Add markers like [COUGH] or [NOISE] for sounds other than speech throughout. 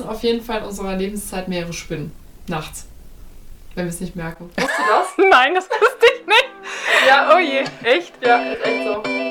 auf jeden Fall in unserer Lebenszeit mehrere Spinnen. Nachts. Wenn wir es nicht merken. Wusstest du das? [LAUGHS] Nein, das wusste ich nicht. Ja, Oh je, echt? Ja, ist echt so.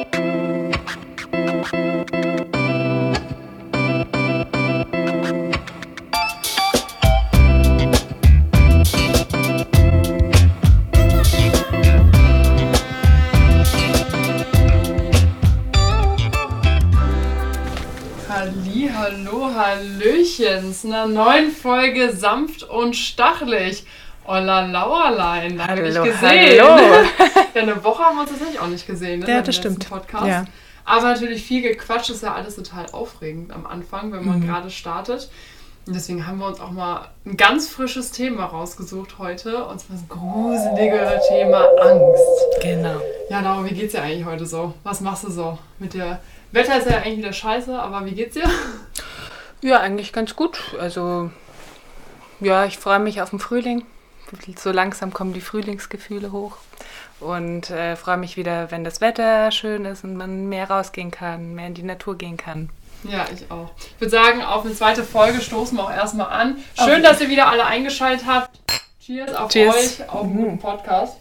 Hallo, hallöchen zu einer neuen Folge sanft und stachelig. Olla Lauerlein, da habe ich gesehen. hallo. [LAUGHS] ja, eine Woche haben wir uns tatsächlich auch nicht gesehen, ne? Ja, das stimmt. Podcast. Ja. Aber natürlich viel gequatscht, ist ja alles total aufregend am Anfang, wenn man Mhm. gerade startet. Und deswegen haben wir uns auch mal ein ganz frisches Thema rausgesucht heute. Und zwar das gruselige Thema Angst. Genau. Ja, Laura, wie geht's dir eigentlich heute so? Was machst du so mit der... Wetter ist ja eigentlich wieder scheiße, aber wie geht's dir? Ja, eigentlich ganz gut. Also, ja, ich freue mich auf den Frühling. So langsam kommen die Frühlingsgefühle hoch. Und äh, freue mich wieder, wenn das Wetter schön ist und man mehr rausgehen kann, mehr in die Natur gehen kann. Ja, ich auch. Ich würde sagen, auf eine zweite Folge stoßen wir auch erstmal an. Schön, dass ihr wieder alle eingeschaltet habt. Cheers auf Cheers. euch, auf einen guten Podcast.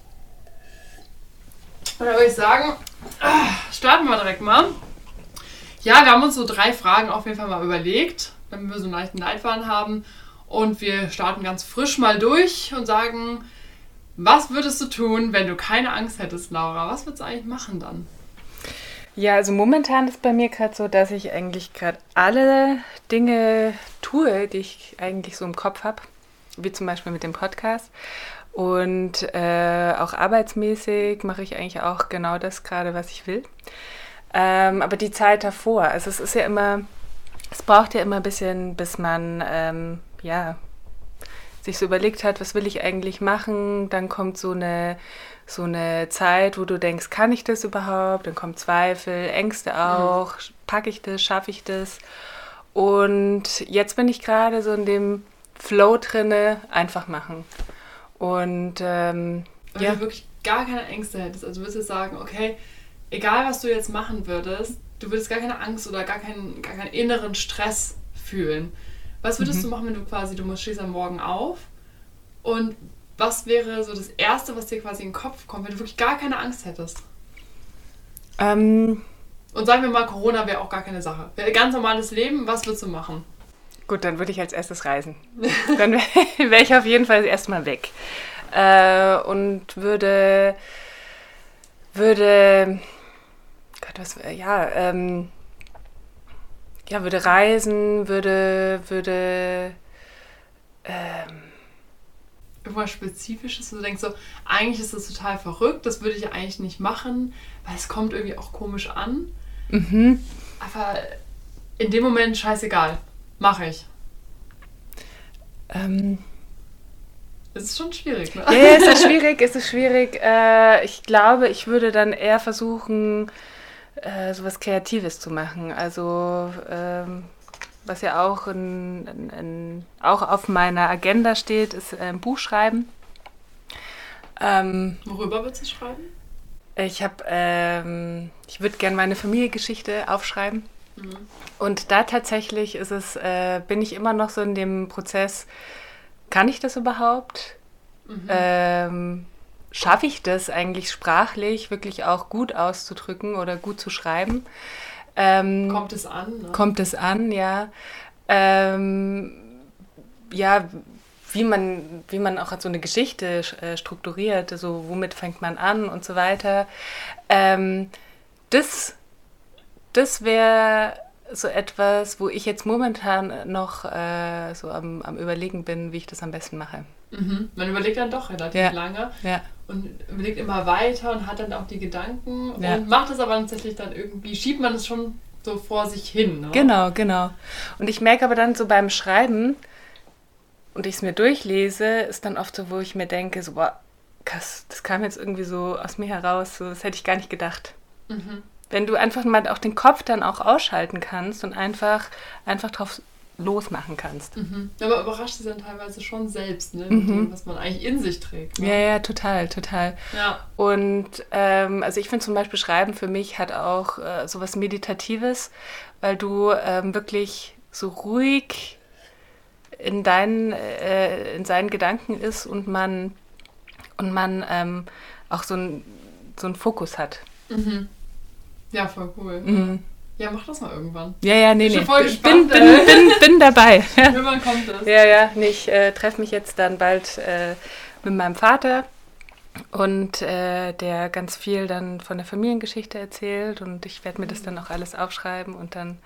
Und dann würde ich sagen, ah, starten wir direkt mal. Ja, wir haben uns so drei Fragen auf jeden Fall mal überlegt, wenn wir so einen leichten Leitfaden haben. Und wir starten ganz frisch mal durch und sagen, was würdest du tun, wenn du keine Angst hättest, Laura? Was würdest du eigentlich machen dann? Ja, also momentan ist bei mir gerade so, dass ich eigentlich gerade alle Dinge tue, die ich eigentlich so im Kopf habe, wie zum Beispiel mit dem Podcast. Und äh, auch arbeitsmäßig mache ich eigentlich auch genau das gerade, was ich will. Ähm, aber die Zeit davor, also es ist ja immer, es braucht ja immer ein bisschen, bis man ähm, ja sich so überlegt hat, was will ich eigentlich machen, dann kommt so eine so eine Zeit, wo du denkst, kann ich das überhaupt? Dann kommen Zweifel, Ängste auch, packe ich das, schaffe ich das? Und jetzt bin ich gerade so in dem Flow drinne, einfach machen. Und ähm, Wenn ja, du wirklich gar keine Ängste hättest, also würdest du sagen, okay, egal was du jetzt machen würdest, du würdest gar keine Angst oder gar keinen, gar keinen inneren Stress fühlen. Was würdest Mhm. du machen, wenn du quasi, du musst stehst am Morgen auf und was wäre so das Erste, was dir quasi in den Kopf kommt, wenn du wirklich gar keine Angst hättest? ähm, Und sagen wir mal, Corona wäre auch gar keine Sache. Wäre ganz normales Leben, was würdest du machen? Gut, dann würde ich als erstes reisen. [LAUGHS] Dann wäre wär ich auf jeden Fall erstmal weg. Äh, und würde, würde, Gott, was, ja, ähm, ja, würde reisen, würde, würde, ähm, Irgendwas Spezifisches, wo du denkst so, eigentlich ist das total verrückt, das würde ich eigentlich nicht machen, weil es kommt irgendwie auch komisch an. mhm. Aber in dem Moment scheißegal. Mache ich. ähm, Das ist schon schwierig, ne? Ja, ja, ist das schwierig, ist es schwierig. Äh, ich glaube, ich würde dann eher versuchen, äh, sowas Kreatives zu machen. Also, ähm, was ja auch, in, in, in, auch auf meiner Agenda steht, ist äh, ein Buch schreiben. Ähm, Worüber würdest du schreiben? ich habe, ähm, ich würde gerne meine Familiengeschichte aufschreiben. Und da tatsächlich ist es, äh, bin ich immer noch so in dem Prozess, kann ich das überhaupt? Ähm, Schaffe ich das eigentlich sprachlich wirklich auch gut auszudrücken oder gut zu schreiben? Ähm, Kommt es an? Ne? Kommt es an, ja. Ähm, ja, wie man, wie man auch so eine Geschichte äh, strukturiert, also womit fängt man an und so weiter. Ähm, das das wäre so etwas, wo ich jetzt momentan noch äh, so am, am Überlegen bin, wie ich das am besten mache. Mhm. Man überlegt dann doch relativ Ja. lange Ja, und überlegt immer weiter und hat dann auch die Gedanken Ja. und macht es aber tatsächlich dann irgendwie, schiebt man es schon so vor sich hin. Ne? genau, genau. Und ich merke aber dann so beim Schreiben und ich es mir durchlese, ist dann oft so, wo ich mir denke, so, boah, krass, das kam jetzt irgendwie so aus mir heraus, so, das hätte ich gar nicht gedacht. Mhm. Wenn du einfach mal auch den Kopf dann auch ausschalten kannst und einfach, einfach drauf losmachen kannst. Mhm. Ja, aber überrascht sich dann teilweise schon selbst, ne? Mit Mhm. dem, was man eigentlich in sich trägt. Ja, Ne? ja, total, total. ja. Und ähm, also ich finde zum Beispiel Schreiben für mich hat auch äh, sowas Meditatives, weil du ähm, wirklich so ruhig in, deinen, äh, in seinen Gedanken ist und man, und man ähm, auch so, ein, so einen Fokus hat. Mhm. Ja, voll cool. Mhm. Ja, mach das mal irgendwann. Ja, ja, nee, Ich nee. bin voll bin, gespannt, bin, ey. bin, bin dabei. [LAUGHS] Irgendwann kommt es. Ja, ja, nee, ich äh, treffe mich jetzt dann bald äh, mit meinem Vater und äh, der ganz viel dann von der Familiengeschichte erzählt und ich werde mir das dann auch alles aufschreiben und dann.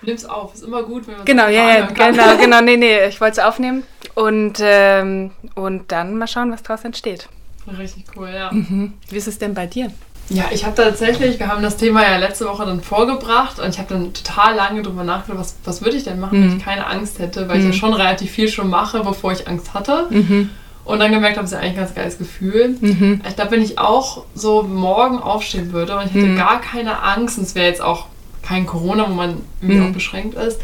Nimm's auf, ist immer gut, wenn man Genau, ja, ja, genau, [LAUGHS] genau, nee, nee, ich wollte es aufnehmen und, ähm, und dann mal schauen, was daraus entsteht. Richtig cool, ja. Mhm. Wie ist es denn bei dir? Ja, ich habe tatsächlich, wir haben das Thema ja letzte Woche dann vorgebracht und ich habe dann total lange drüber nachgedacht, was, was würde ich denn machen, wenn Mhm. ich keine Angst hätte, weil ich Mhm. ja schon relativ viel schon mache, bevor ich Angst hatte. Mhm. Und dann gemerkt habe, es ist ja eigentlich ein ganz geiles Gefühl. Mhm. Ich glaube, wenn ich auch so morgen aufstehen würde und ich hätte Mhm. gar keine Angst, und es wäre jetzt auch kein Corona, wo man irgendwie Mhm. auch beschränkt ist,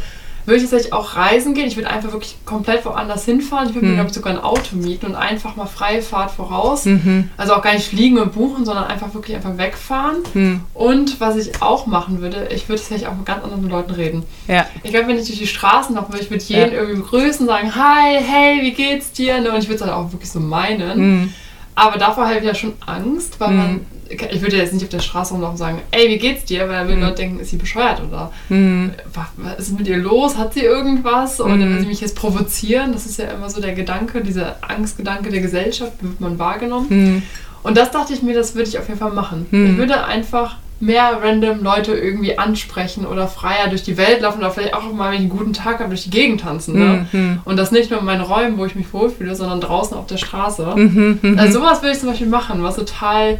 würde ich tatsächlich auch reisen gehen. Ich würde einfach wirklich komplett woanders hinfahren. Ich würde mir, Mhm. glaube ich, sogar ein Auto mieten und einfach mal freie Fahrt voraus. Mhm. Also auch gar nicht fliegen und buchen, sondern einfach wirklich einfach wegfahren. Mhm. Und was ich auch machen würde, ich würde tatsächlich auch mit ganz anderen Leuten reden. Ja. Ich glaube, wenn ich durch die Straßen laufe, würde ich mit jedem Ja. irgendwie begrüßen, sagen, hi, hey, wie geht's dir? Ne? Und ich würde es dann auch wirklich so meinen. Mhm. Aber davor habe ich ja schon Angst, weil Mhm. man, ich würde jetzt nicht auf der Straße rumlaufen und sagen, ey, wie geht's dir? Weil dann würden Mhm. Leute denken, ist sie bescheuert oder Mhm. was, was ist mit ihr los? Hat sie irgendwas? Oder Mhm. will sie mich jetzt provozieren? Das ist ja immer so der Gedanke, dieser Angstgedanke der Gesellschaft, wie wird man wahrgenommen. Mhm. Und das dachte ich mir, das würde ich auf jeden Fall machen. Mhm. Ich würde einfach mehr random Leute irgendwie ansprechen oder freier durch die Welt laufen oder vielleicht auch mal, wenn ich einen guten Tag habe, durch die Gegend tanzen. Ne? Mhm. Und das nicht nur in meinen Räumen, wo ich mich wohlfühle, sondern draußen auf der Straße. Mhm. Mhm. Also sowas würde ich zum Beispiel machen, was total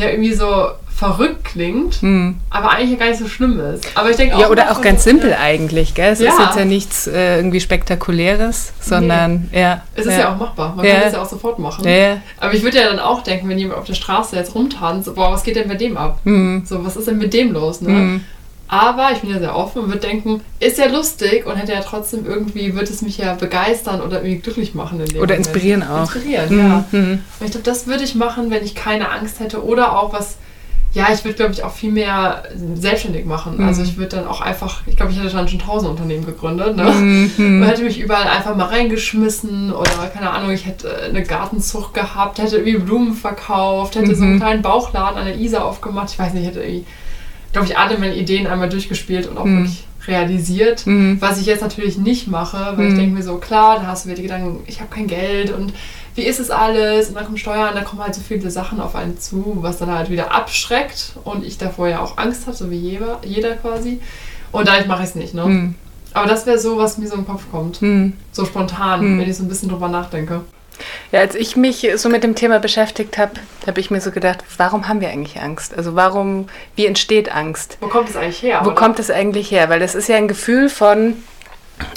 ja irgendwie so verrückt klingt, Mhm. aber eigentlich ja gar nicht so schlimm ist. Aber ich denke Ja, auch oder auch ganz simpel Ja. eigentlich, gell? Es ist Ja. jetzt ja nichts äh, irgendwie Spektakuläres, sondern ja. Es ist ja. auch machbar. Man Ja. kann das ja auch sofort machen. Ja, ja. Aber ich würde ja dann auch denken, wenn jemand auf der Straße jetzt rumtanzt, boah, was geht denn mit dem ab? Mhm. So, was ist denn mit dem los? Ne? Mhm. Aber ich bin ja sehr offen und würde denken, ist ja lustig und hätte ja trotzdem irgendwie, wird es mich ja begeistern oder irgendwie glücklich machen. In dem Oder Moment. inspirieren auch. Inspirieren, ja. Mhm. Und ich glaube, das würde ich machen, wenn ich keine Angst hätte oder auch was, ja, ich würde, glaube ich, auch viel mehr selbstständig machen. Mhm. Also ich würde dann auch einfach, ich glaube, ich hätte dann schon tausend Unternehmen gegründet, ne? Mhm. Und hätte mich überall einfach mal reingeschmissen oder keine Ahnung, ich hätte eine Gartenzucht gehabt, hätte irgendwie Blumen verkauft, hätte so einen Mhm. kleinen Bauchladen an der Isar aufgemacht. Ich weiß nicht, hätte irgendwie, glaube ich, alle meine Ideen einmal durchgespielt und auch Mhm. wirklich realisiert. Mhm. Was ich jetzt natürlich nicht mache, weil ich Mhm. denke mir so, klar, da hast du wieder die Gedanken, ich habe kein Geld und wie ist es alles? Und dann kommen Steuern, da kommen halt so viele Sachen auf einen zu, was dann halt wieder abschreckt und ich davor ja auch Angst habe, so wie jeder, jeder quasi. Und dadurch mache ich es nicht, ne? Mhm. Aber das wäre so, was mir so im Kopf kommt. Mhm. So spontan, Hm. wenn ich so ein bisschen drüber nachdenke. Ja, als ich mich so mit dem Thema beschäftigt habe, habe ich mir so gedacht, warum haben wir eigentlich Angst? Also warum, wie entsteht Angst? Wo kommt es eigentlich her? Wo oder? kommt es eigentlich her? Weil das ist ja ein Gefühl von,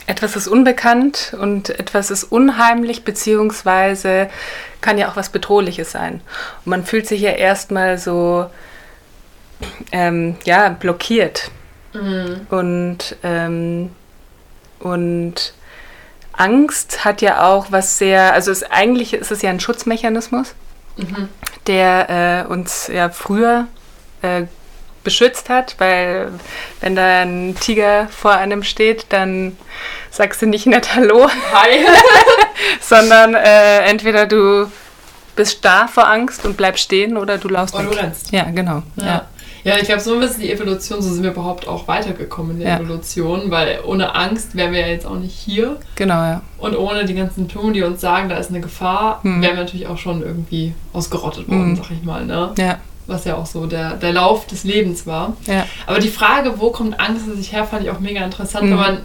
etwas ist unbekannt und etwas ist unheimlich, beziehungsweise kann ja auch was Bedrohliches sein. Und man fühlt sich ja erstmal so, ähm, ja, blockiert. Mhm. Und, ähm, und Angst hat ja auch was sehr, also es, eigentlich ist es ja ein Schutzmechanismus, Mhm. der äh, uns ja früher äh, beschützt hat, weil wenn da ein Tiger vor einem steht, dann sagst du nicht nett Hallo, Hi. [LAUGHS] sondern äh, entweder du bist starr vor Angst und bleibst stehen oder du laufst Und du rennst. Ja, genau. Ja. Ja. Ja, ich glaube, so ein bisschen die Evolution, so sind wir überhaupt auch weitergekommen in der Ja. Evolution, weil ohne Angst wären wir ja jetzt auch nicht hier. Genau, ja. Und ohne die ganzen Symptome, die uns sagen, da ist eine Gefahr, Hm. wären wir natürlich auch schon irgendwie ausgerottet worden, Hm. sag ich mal. Ne? Ja, Was ja auch so der, der Lauf des Lebens war. ja. Aber die Frage, wo kommt Angst sich her, fand ich auch mega interessant, Mhm. weil man,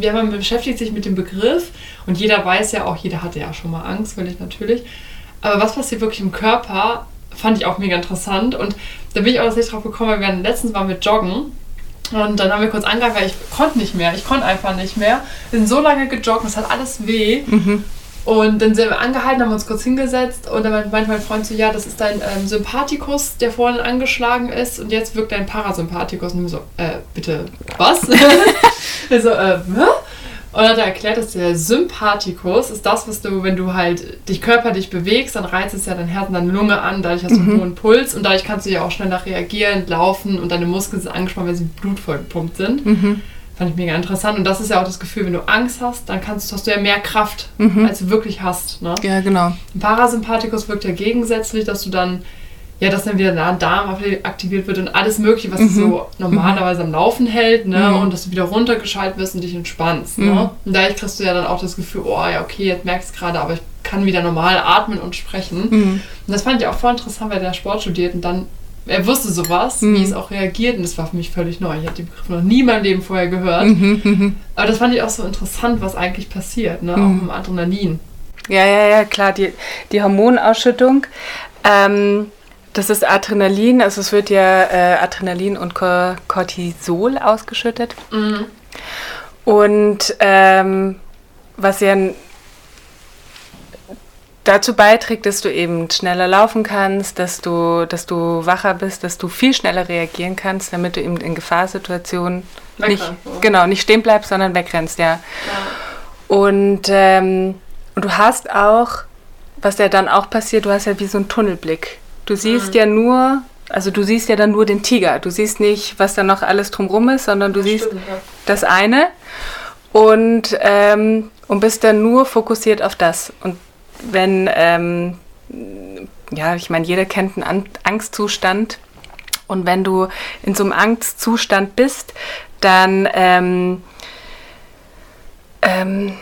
ja, man beschäftigt sich mit dem Begriff und jeder weiß ja auch, jeder hatte ja schon mal Angst, völlig natürlich. Aber was passiert wirklich im Körper, fand ich auch mega interessant und da bin ich auch tatsächlich drauf gekommen, weil wir letztens waren wir joggen und dann haben wir kurz angehalten, weil ich konnte nicht mehr, ich konnte einfach nicht mehr. Wir sind so lange gejoggt, es hat alles weh. Mhm. Und dann sind wir angehalten, haben uns kurz hingesetzt und dann meinte mein Freund so, ja, das ist dein ähm, Sympathikus, der vorhin angeschlagen ist und jetzt wirkt dein Parasympathikus. Und ich so, äh, bitte, was? [LAUGHS] also, äh, hä? Und dann hat er erklärt, dass der Sympathikus ist das, was du, wenn du halt dich körperlich bewegst, dann reizt es ja dein Herz und deine Lunge an, dadurch hast du einen hohen Puls und dadurch kannst du ja auch schneller reagieren, laufen und deine Muskeln sind angespannt, weil sie Blut vollgepumpt sind. Mhm. Fand ich mega interessant. Und das ist ja auch das Gefühl, wenn du Angst hast, dann kannst, hast du ja mehr Kraft, Mhm. als du wirklich hast. Ne? Ja, genau. Ein Parasympathikus wirkt ja gegensätzlich, dass du dann, ja, dass dann wieder der Darm aktiviert wird und alles Mögliche, was dich so normalerweise am Laufen hält, ne? Mhm. Und dass du wieder runtergeschaltet wirst und dich entspannst. Mhm. Ne? Und dadurch kriegst du ja dann auch das Gefühl, oh ja, okay, jetzt merkst du gerade, aber ich kann wieder normal atmen und sprechen. Mhm. Und das fand ich auch voll interessant, weil der Sport studiert und dann, er wusste sowas, Mhm. wie es auch reagiert und das war für mich völlig neu. Ich hatte den Begriff noch nie in meinem Leben vorher gehört. Mhm, mhm. Aber das fand ich auch so interessant, was eigentlich passiert, ne? Mhm. Auch im Adrenalin. Ja, ja, ja, klar, die, die Hormonausschüttung. Ähm, das ist Adrenalin, also es wird ja äh, Adrenalin und Cor Cortisol ausgeschüttet. Mhm. Und ähm, was ja dazu beiträgt, dass du eben schneller laufen kannst, dass du, dass du wacher bist, dass du viel schneller reagieren kannst, damit du eben in Gefahrsituationen nicht, genau, nicht stehen bleibst, sondern wegrennst, ja. Ja. Und, ähm, und du hast auch, was ja dann auch passiert, du hast ja wie so einen Tunnelblick. Du siehst ja nur, also du siehst ja dann nur den Tiger. Du siehst nicht, was da noch alles drumrum ist, sondern du siehst Stimmt, ja. das eine und, ähm, und bist dann nur fokussiert auf das. Und wenn, ähm, ja, ich meine, jeder kennt einen An Angstzustand. Und wenn du in so einem Angstzustand bist, dann ähm, ähm,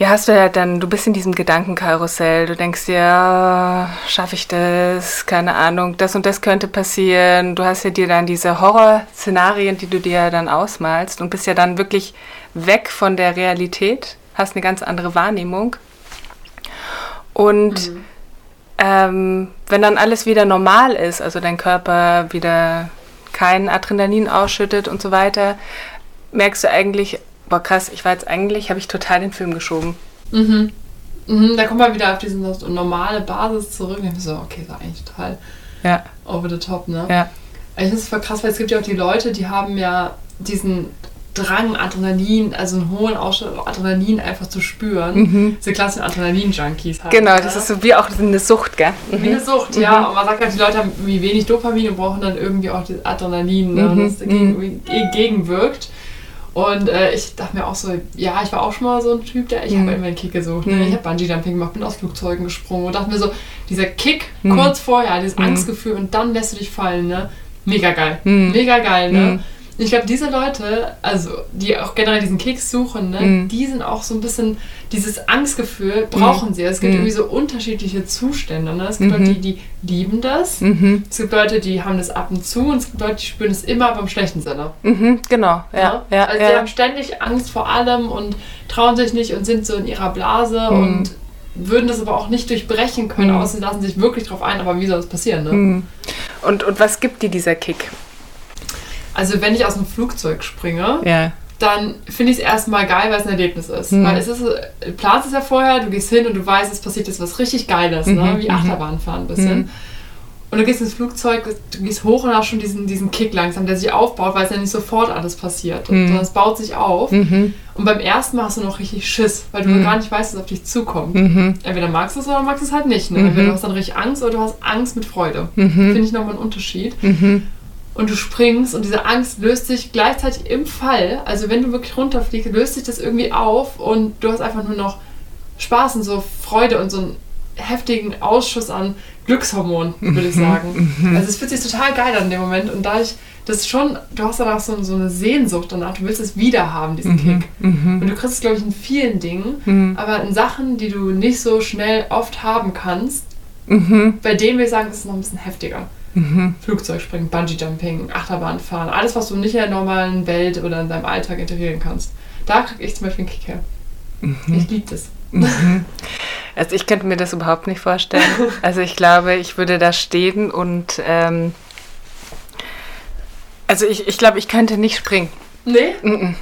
ja, hast du ja dann, du bist in diesem Gedankenkarussell. Du denkst dir, ja, schaffe ich das? Keine Ahnung, das und das könnte passieren. Du hast ja dir dann diese Horrorszenarien, die du dir dann ausmalst und bist ja dann wirklich weg von der Realität, hast eine ganz andere Wahrnehmung. Und ähm, wenn dann alles wieder normal ist, also dein Körper wieder kein Adrenalin ausschüttet und so weiter, merkst du eigentlich, boah krass, ich war jetzt eigentlich, habe ich total den Film geschoben. Mhm. Mhm, da kommt man wieder auf diese normale Basis zurück. Und ich bin so, okay, das war eigentlich total Ja, over the top, ne? ja. Ich finde es voll krass, weil es gibt ja auch die Leute, die haben ja diesen Drang, Adrenalin, also einen hohen an Adrenalin einfach zu spüren. Mhm. Diese klassischen Adrenalin-Junkies halt. Genau, ne? das ist so wie auch eine Sucht, gell? Wie eine Sucht, ja. Und man sagt halt, die Leute haben irgendwie wenig Dopamin und brauchen dann irgendwie auch das Adrenalin, ne, Mhm, das dagegen, entgegenwirkt. Und äh, ich dachte mir auch so, ja, ich war auch schon mal so ein Typ, der, ich Mhm. habe immer einen Kick gesucht. Ne? Mhm. Ich habe Bungee-Jumping gemacht, bin aus Flugzeugen gesprungen und dachte mir so, dieser Kick Mhm. kurz vorher, dieses Mhm. Angstgefühl und dann lässt du dich fallen, ne? Mega geil. Mhm. Mega geil, ne? Mhm. Ich glaube, diese Leute, also die auch generell diesen Kick suchen, ne, Mhm. die sind auch so ein bisschen, dieses Angstgefühl brauchen sie. Es gibt Mhm. irgendwie so unterschiedliche Zustände. Ne? Es gibt Mhm. Leute, die, die lieben das. Mhm. Es gibt Leute, die haben das ab und zu und es gibt Leute, die spüren es immer, aber im schlechten Sinne. Mhm, genau, ja, ja, also die ja. haben ständig Angst vor allem und trauen sich nicht und sind so in ihrer Blase Mhm. und würden das aber auch nicht durchbrechen können, Mhm. außer sie lassen sich wirklich drauf ein. Aber wie soll das passieren? Ne? Mhm. Und, und was gibt dir dieser Kick? Also wenn ich aus dem Flugzeug springe, Ja. dann finde ich es erstmal geil, weil es ein Erlebnis ist. Mhm. Weil es ist, äh, planst es ja vorher, du gehst hin und du weißt, es passiert jetzt was richtig Geiles, ne? Mhm, wie mhm. Achterbahnfahren ein bisschen. Mhm. Und du gehst ins Flugzeug, du gehst hoch und hast schon diesen, diesen Kick langsam, der sich aufbaut, weil es ja nicht sofort alles passiert. Mhm. Sondern es baut sich auf. Mhm. Und beim ersten Mal hast du noch richtig Schiss, weil du Mhm. gar nicht weißt, was auf dich zukommt. Mhm. Entweder magst du es oder magst du es halt nicht. Ne? Mhm. Entweder du hast dann richtig Angst oder du hast Angst mit Freude. Mhm. Finde ich nochmal einen Unterschied Mhm. Und du springst und diese Angst löst sich gleichzeitig im Fall, also wenn du wirklich runterfliegst, löst sich das irgendwie auf und du hast einfach nur noch Spaß und so Freude und so einen heftigen Ausschuss an Glückshormonen, würde ich sagen. Also es fühlt sich total geil an in dem Moment und da ich das schon, du hast danach so, so eine Sehnsucht danach, du willst es wieder haben, diesen Kick. Mhm. Und du kriegst es, glaube ich, in vielen Dingen, Mhm. aber in Sachen, die du nicht so schnell oft haben kannst, Mhm. bei denen wir sagen, ist es noch ein bisschen heftiger. Mhm. Flugzeugspringen, Bungee-Jumping, Achterbahnfahren, alles, was du nicht in der normalen Welt oder in deinem Alltag integrieren kannst. Da krieg ich zum Beispiel einen Kick her. Ich liebe das. Mhm. Also ich könnte mir das überhaupt nicht vorstellen. [LAUGHS] Also ich glaube, ich würde da stehen und ähm, also ich, ich glaube, ich könnte nicht springen. Nee? Mhm.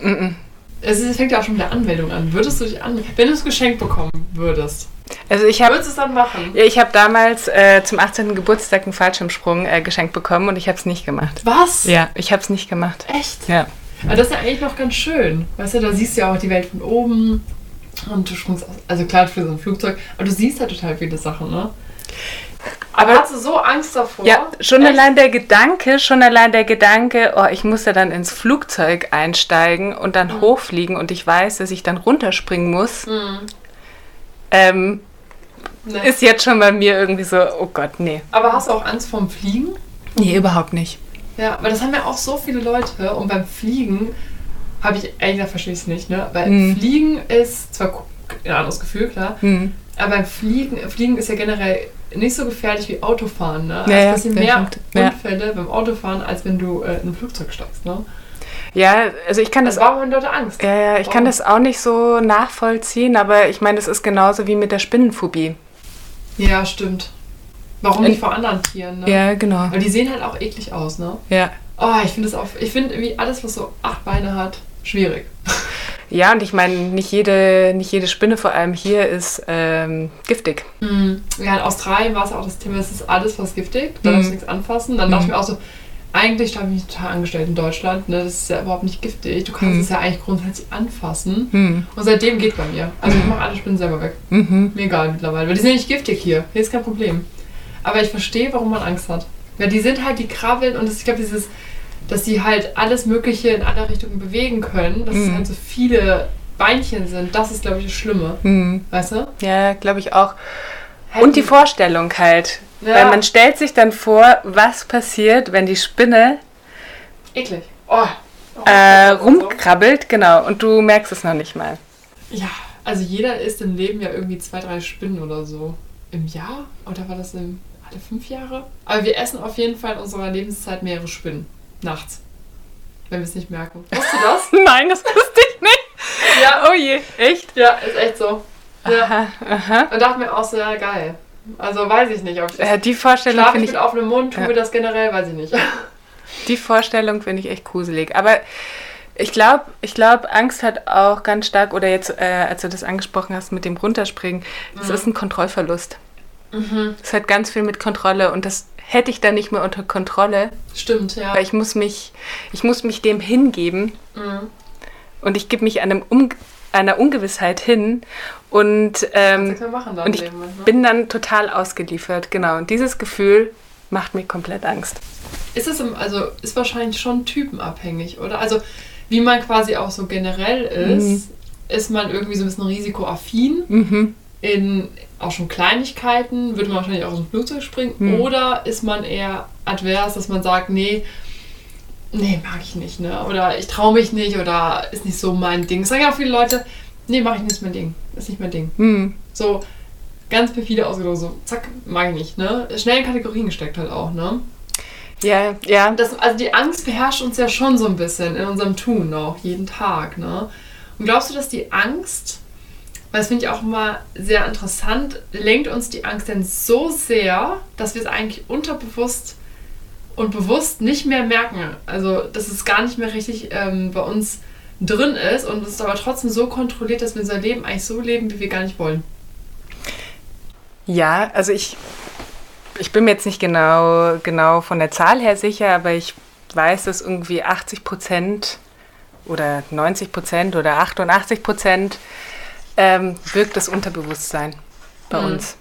Mhm. Es fängt ja auch schon mit der Anmeldung an. Würdest du dich anmelden? Wenn du es geschenkt bekommen würdest, Also ich habe würdest es dann machen? ja, ich habe damals äh, zum 18. Geburtstag einen Fallschirmsprung äh, geschenkt bekommen und ich habe es nicht gemacht. Was? Ja, ich habe es nicht gemacht. Echt? Ja. Aber das ist ja eigentlich noch ganz schön. Weißt du, da siehst du ja auch die Welt von oben und du springst aus. Also klar, für so ein Flugzeug, aber du siehst halt total viele Sachen, ne? Aber hast du so Angst davor? Ja, schon Echt? allein der Gedanke, schon allein der Gedanke, oh, ich muss ja dann ins Flugzeug einsteigen und dann mhm. hochfliegen und ich weiß, dass ich dann runterspringen muss, mhm. Ähm, nee. ist jetzt schon bei mir irgendwie so, oh Gott, nee. Aber hast du auch Angst vorm Fliegen? Nee, überhaupt nicht. Ja, weil das haben ja auch so viele Leute und beim Fliegen habe ich, ehrlich gesagt, verstehe ich es nicht, ne? Weil mhm. Fliegen ist zwar ein anderes Gefühl, klar, mhm. aber beim Fliegen, Fliegen ist ja generell nicht so gefährlich wie Autofahren. Ne? Ja, also es passieren mehr Unfälle ja. beim Autofahren, als wenn du äh, in ein Flugzeug steigst. Ne? Ja, also ich kann das. Also warum haben Leute Angst? Ja, ja, ich warum? kann das auch nicht so nachvollziehen, aber ich meine, das ist genauso wie mit der Spinnenphobie. Ja, stimmt. Warum nicht vor anderen Tieren? Ne? Ja, genau. Weil die sehen halt auch eklig aus, ne? Ja. Oh, ich finde es auch. Ich finde irgendwie alles, was so acht Beine hat, schwierig. [LAUGHS] Ja, und ich meine, nicht jede, nicht jede Spinne, vor allem hier, ist ähm, giftig. Mhm. Ja, in Australien war es auch das Thema, es ist alles was giftig, da mhm. darfst du nichts anfassen. Dann mhm. dachte ich mir auch so, eigentlich habe ich mich total angestellt in Deutschland, ne? das ist ja überhaupt nicht giftig, du kannst mhm. es ja eigentlich grundsätzlich anfassen. Mhm. Und seitdem geht bei mir. Also ich mache alle Spinnen selber weg. Mhm. Mir egal mittlerweile, weil die sind ja nicht giftig hier, hier ist kein Problem. Aber ich verstehe, warum man Angst hat. Ja, die sind halt, die krabbeln und das, ich glaube, dieses dass sie halt alles Mögliche in alle Richtungen bewegen können, dass es halt so viele Beinchen sind, das ist, glaube ich, das Schlimme. Mhm. Weißt du? Ja, glaube ich auch. Hätten. Und die Vorstellung halt. Ja. Weil man stellt sich dann vor, was passiert, wenn die Spinne eklig oh. Oh, äh, rumkrabbelt, so. genau, und du merkst es noch nicht mal. Ja, also jeder isst im Leben ja irgendwie zwei, drei Spinnen oder so. Im Jahr? Oder war das im alle fünf Jahre? Aber wir essen auf jeden Fall in unserer Lebenszeit mehrere Spinnen. Nachts. Wenn wir es nicht merken. Wusstest du das? [LAUGHS] Nein, das wusste ich nicht. ja. Oh je, echt? Ja, ist echt so. Ja. Aha, aha. Und dachte mir auch so, ja, geil. Also weiß ich nicht, ob ich das ja, die Vorstellung finde ich mit offenem Mund, tue ja. das generell, weiß ich nicht. [LAUGHS] Die Vorstellung finde ich echt gruselig. Aber ich glaube, ich glaub, Angst hat auch ganz stark, oder jetzt, äh, als du das angesprochen hast mit dem Runterspringen, es mhm. ist ein Kontrollverlust. Mhm. Es hat ganz viel mit Kontrolle und das hätte ich dann nicht mehr unter Kontrolle. Stimmt, ja. Weil ich muss mich, ich muss mich dem hingeben mhm. und ich gebe mich einem um, einer Ungewissheit hin und, ähm, und ich Leben, ne? bin dann total ausgeliefert. Genau. Und dieses Gefühl macht mir komplett Angst. Ist es also ist wahrscheinlich schon typenabhängig, oder? Also wie man quasi auch so generell ist, mhm. ist man irgendwie so ein bisschen risikoaffin. Mhm in auch schon Kleinigkeiten, würde man wahrscheinlich auch aus dem Flugzeug springen. Hm. Oder ist man eher advers, dass man sagt, nee, nee, mag ich nicht, ne? Oder ich traue mich nicht oder ist nicht so mein Ding. Das sagen ja auch viele Leute, nee, mach ich nicht, ist mein Ding. Ist nicht mein Ding. Hm. So ganz perfide ausgedrückt, so zack, mag ich nicht, ne? Schnell in Kategorien gesteckt halt auch, ne? Ja, ja. Das, also die Angst beherrscht uns ja schon so ein bisschen in unserem Tun auch, jeden Tag, ne? Und glaubst du, dass die Angst weil das finde ich auch immer sehr interessant, lenkt uns die Angst denn so sehr, dass wir es eigentlich unterbewusst und bewusst nicht mehr merken. Also, dass es gar nicht mehr richtig ähm, bei uns drin ist und es ist aber trotzdem so kontrolliert, dass wir unser Leben eigentlich so leben, wie wir gar nicht wollen. Ja, also ich, ich bin mir jetzt nicht genau, genau von der Zahl her sicher, aber ich weiß, dass irgendwie 80 Prozent oder 90 Prozent oder 88 Prozent ähm, wirkt das Unterbewusstsein bei mhm. uns.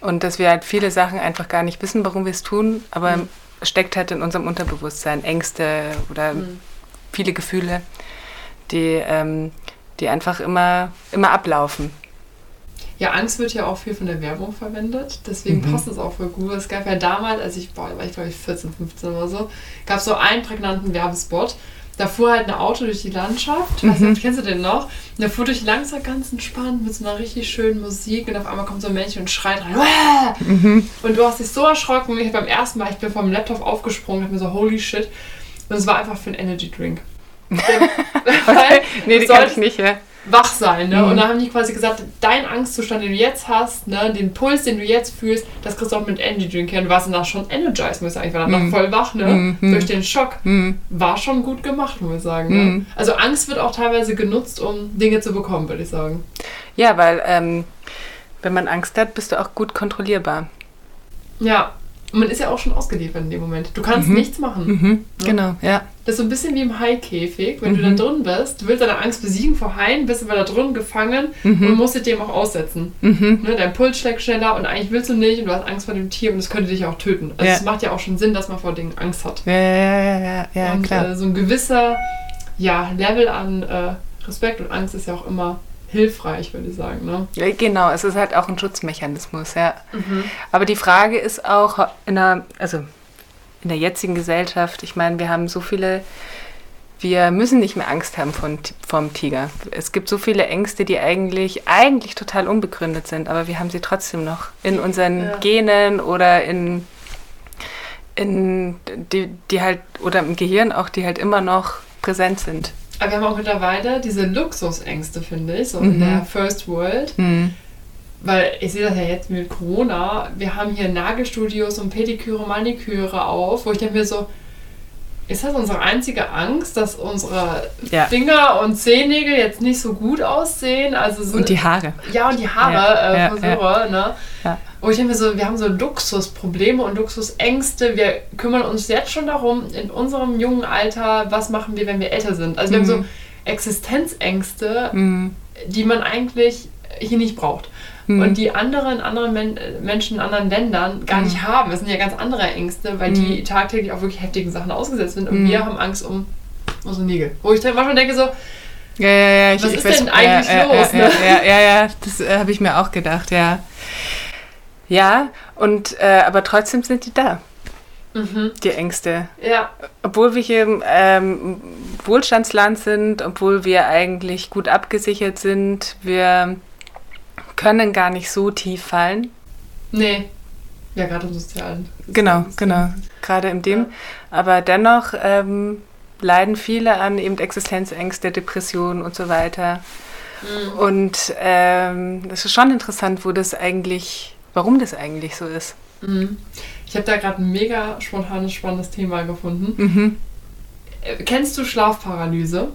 Und dass wir halt viele Sachen einfach gar nicht wissen, warum wir es tun, aber mhm. steckt halt in unserem Unterbewusstsein Ängste oder mhm. viele Gefühle, die, ähm, die einfach immer, immer ablaufen. Ja, Angst wird ja auch viel von der Werbung verwendet, deswegen mhm. passt es auch voll gut. Es gab ja damals, als ich, boah, war ich glaube ich 14, 15 oder so, gab es so einen prägnanten Werbespot, da fuhr halt ein Auto durch die Landschaft. Mhm. Du, kennst du den noch? Und der fuhr durch Landschaft ganz entspannt mit so einer richtig schönen Musik und auf einmal kommt so ein Männchen und schreit rein. Mhm. Und du hast dich so erschrocken. Ich beim ersten Mal, ich bin vom Laptop aufgesprungen, hab mir so holy shit. Und es war einfach für einen Energy Drink. [LAUGHS] [LAUGHS] Weil, nee, die kann ich nicht, ja wach sein. Ne? Mhm. Und dann haben die quasi gesagt, dein Angstzustand, den du jetzt hast, ne, den Puls, den du jetzt fühlst, das kriegst du auch mit Energy Drink. Du warst danach schon energized, muss ich sagen. Ich war danach mhm. voll wach, ne? Mhm. Durch den Schock. Mhm. War schon gut gemacht, muss ich sagen. Ne? Mhm. Also Angst wird auch teilweise genutzt, um Dinge zu bekommen, würde ich sagen. Ja, weil ähm, wenn man Angst hat, bist du auch gut kontrollierbar. Ja, man ist ja auch schon ausgeliefert in dem Moment. Du kannst Mhm. nichts machen. Mhm. Ja. Genau, ja. Das ist so ein bisschen wie im Haikäfig, wenn du Mhm. da drin bist. Du willst deine Angst besiegen vor Haien, bist aber da drin gefangen und Mhm. musst dich dem auch aussetzen. Mhm. Ne, dein Puls schlägt schneller und eigentlich willst du nicht und du hast Angst vor dem Tier und es könnte dich auch töten. Also Ja. es macht ja auch schon Sinn, dass man vor Dingen Angst hat. Ja, ja, ja, ja, ja, und klar. Äh, so ein gewisser ja, Level an äh, Respekt und Angst ist ja auch immer hilfreich, würde ich sagen. Ne? Ja, genau, es ist halt auch ein Schutzmechanismus, ja. Aber die Frage ist auch in der, also in der jetzigen Gesellschaft, ich meine, wir haben so viele, wir müssen nicht mehr Angst haben von, vom Tiger. Es gibt so viele Ängste, die eigentlich, eigentlich total unbegründet sind, aber wir haben sie trotzdem noch in unseren Ja. Genen oder in, in die, die halt, oder im Gehirn auch, die halt immer noch präsent sind. Aber wir haben auch mittlerweile diese Luxusängste, finde ich, so in Mhm. der First World. Hm. Weil ich sehe das ja jetzt mit Corona. Wir haben hier Nagelstudios und Pediküre, Maniküre auf, wo ich denke mir so, ist das unsere einzige Angst, dass unsere Ja. Finger und Zehennägel jetzt nicht so gut aussehen? Also so, Und die Haare. ja, und die Haare, Ja, äh, ja, Friseure, ne? Wo ich denke mir so, wir haben so Luxusprobleme und Luxusängste. Wir kümmern uns jetzt schon darum, in unserem jungen Alter, was machen wir, wenn wir älter sind. Also wir Mhm. haben so Existenzängste, Hm. die man eigentlich hier nicht braucht. Hm. Und die anderen, anderen Men Menschen in anderen Ländern gar Mhm. nicht haben. Das sind ja ganz andere Ängste, weil die tagtäglich auch wirklich heftigen Sachen ausgesetzt sind. Und Mhm. wir haben Angst um unsere Nägel. Wo ich dann manchmal denke so, Ja, ja, ja. Ich, Was ich ist weiß- denn eigentlich ja, los, Ja, ne? ja, ja, ja, ja, das äh, habe ich mir auch gedacht, ja. Ja, und äh, aber trotzdem sind die da, mhm, die Ängste. ja, Obwohl wir hier im ähm, Wohlstandsland sind, obwohl wir eigentlich gut abgesichert sind, wir können gar nicht so tief fallen. nee. Ja, gerade im Sozialen. Genau, genau. Gerade in dem. Ja. Aber dennoch ähm, leiden viele an eben Existenzängste, Depressionen und so weiter. Mhm. Und ähm, es ist schon interessant, wo das eigentlich, warum das eigentlich so ist. Mhm. Ich habe da gerade ein mega spontanes, spannendes Thema gefunden. Mhm. Äh, Kennst du Schlafparalyse?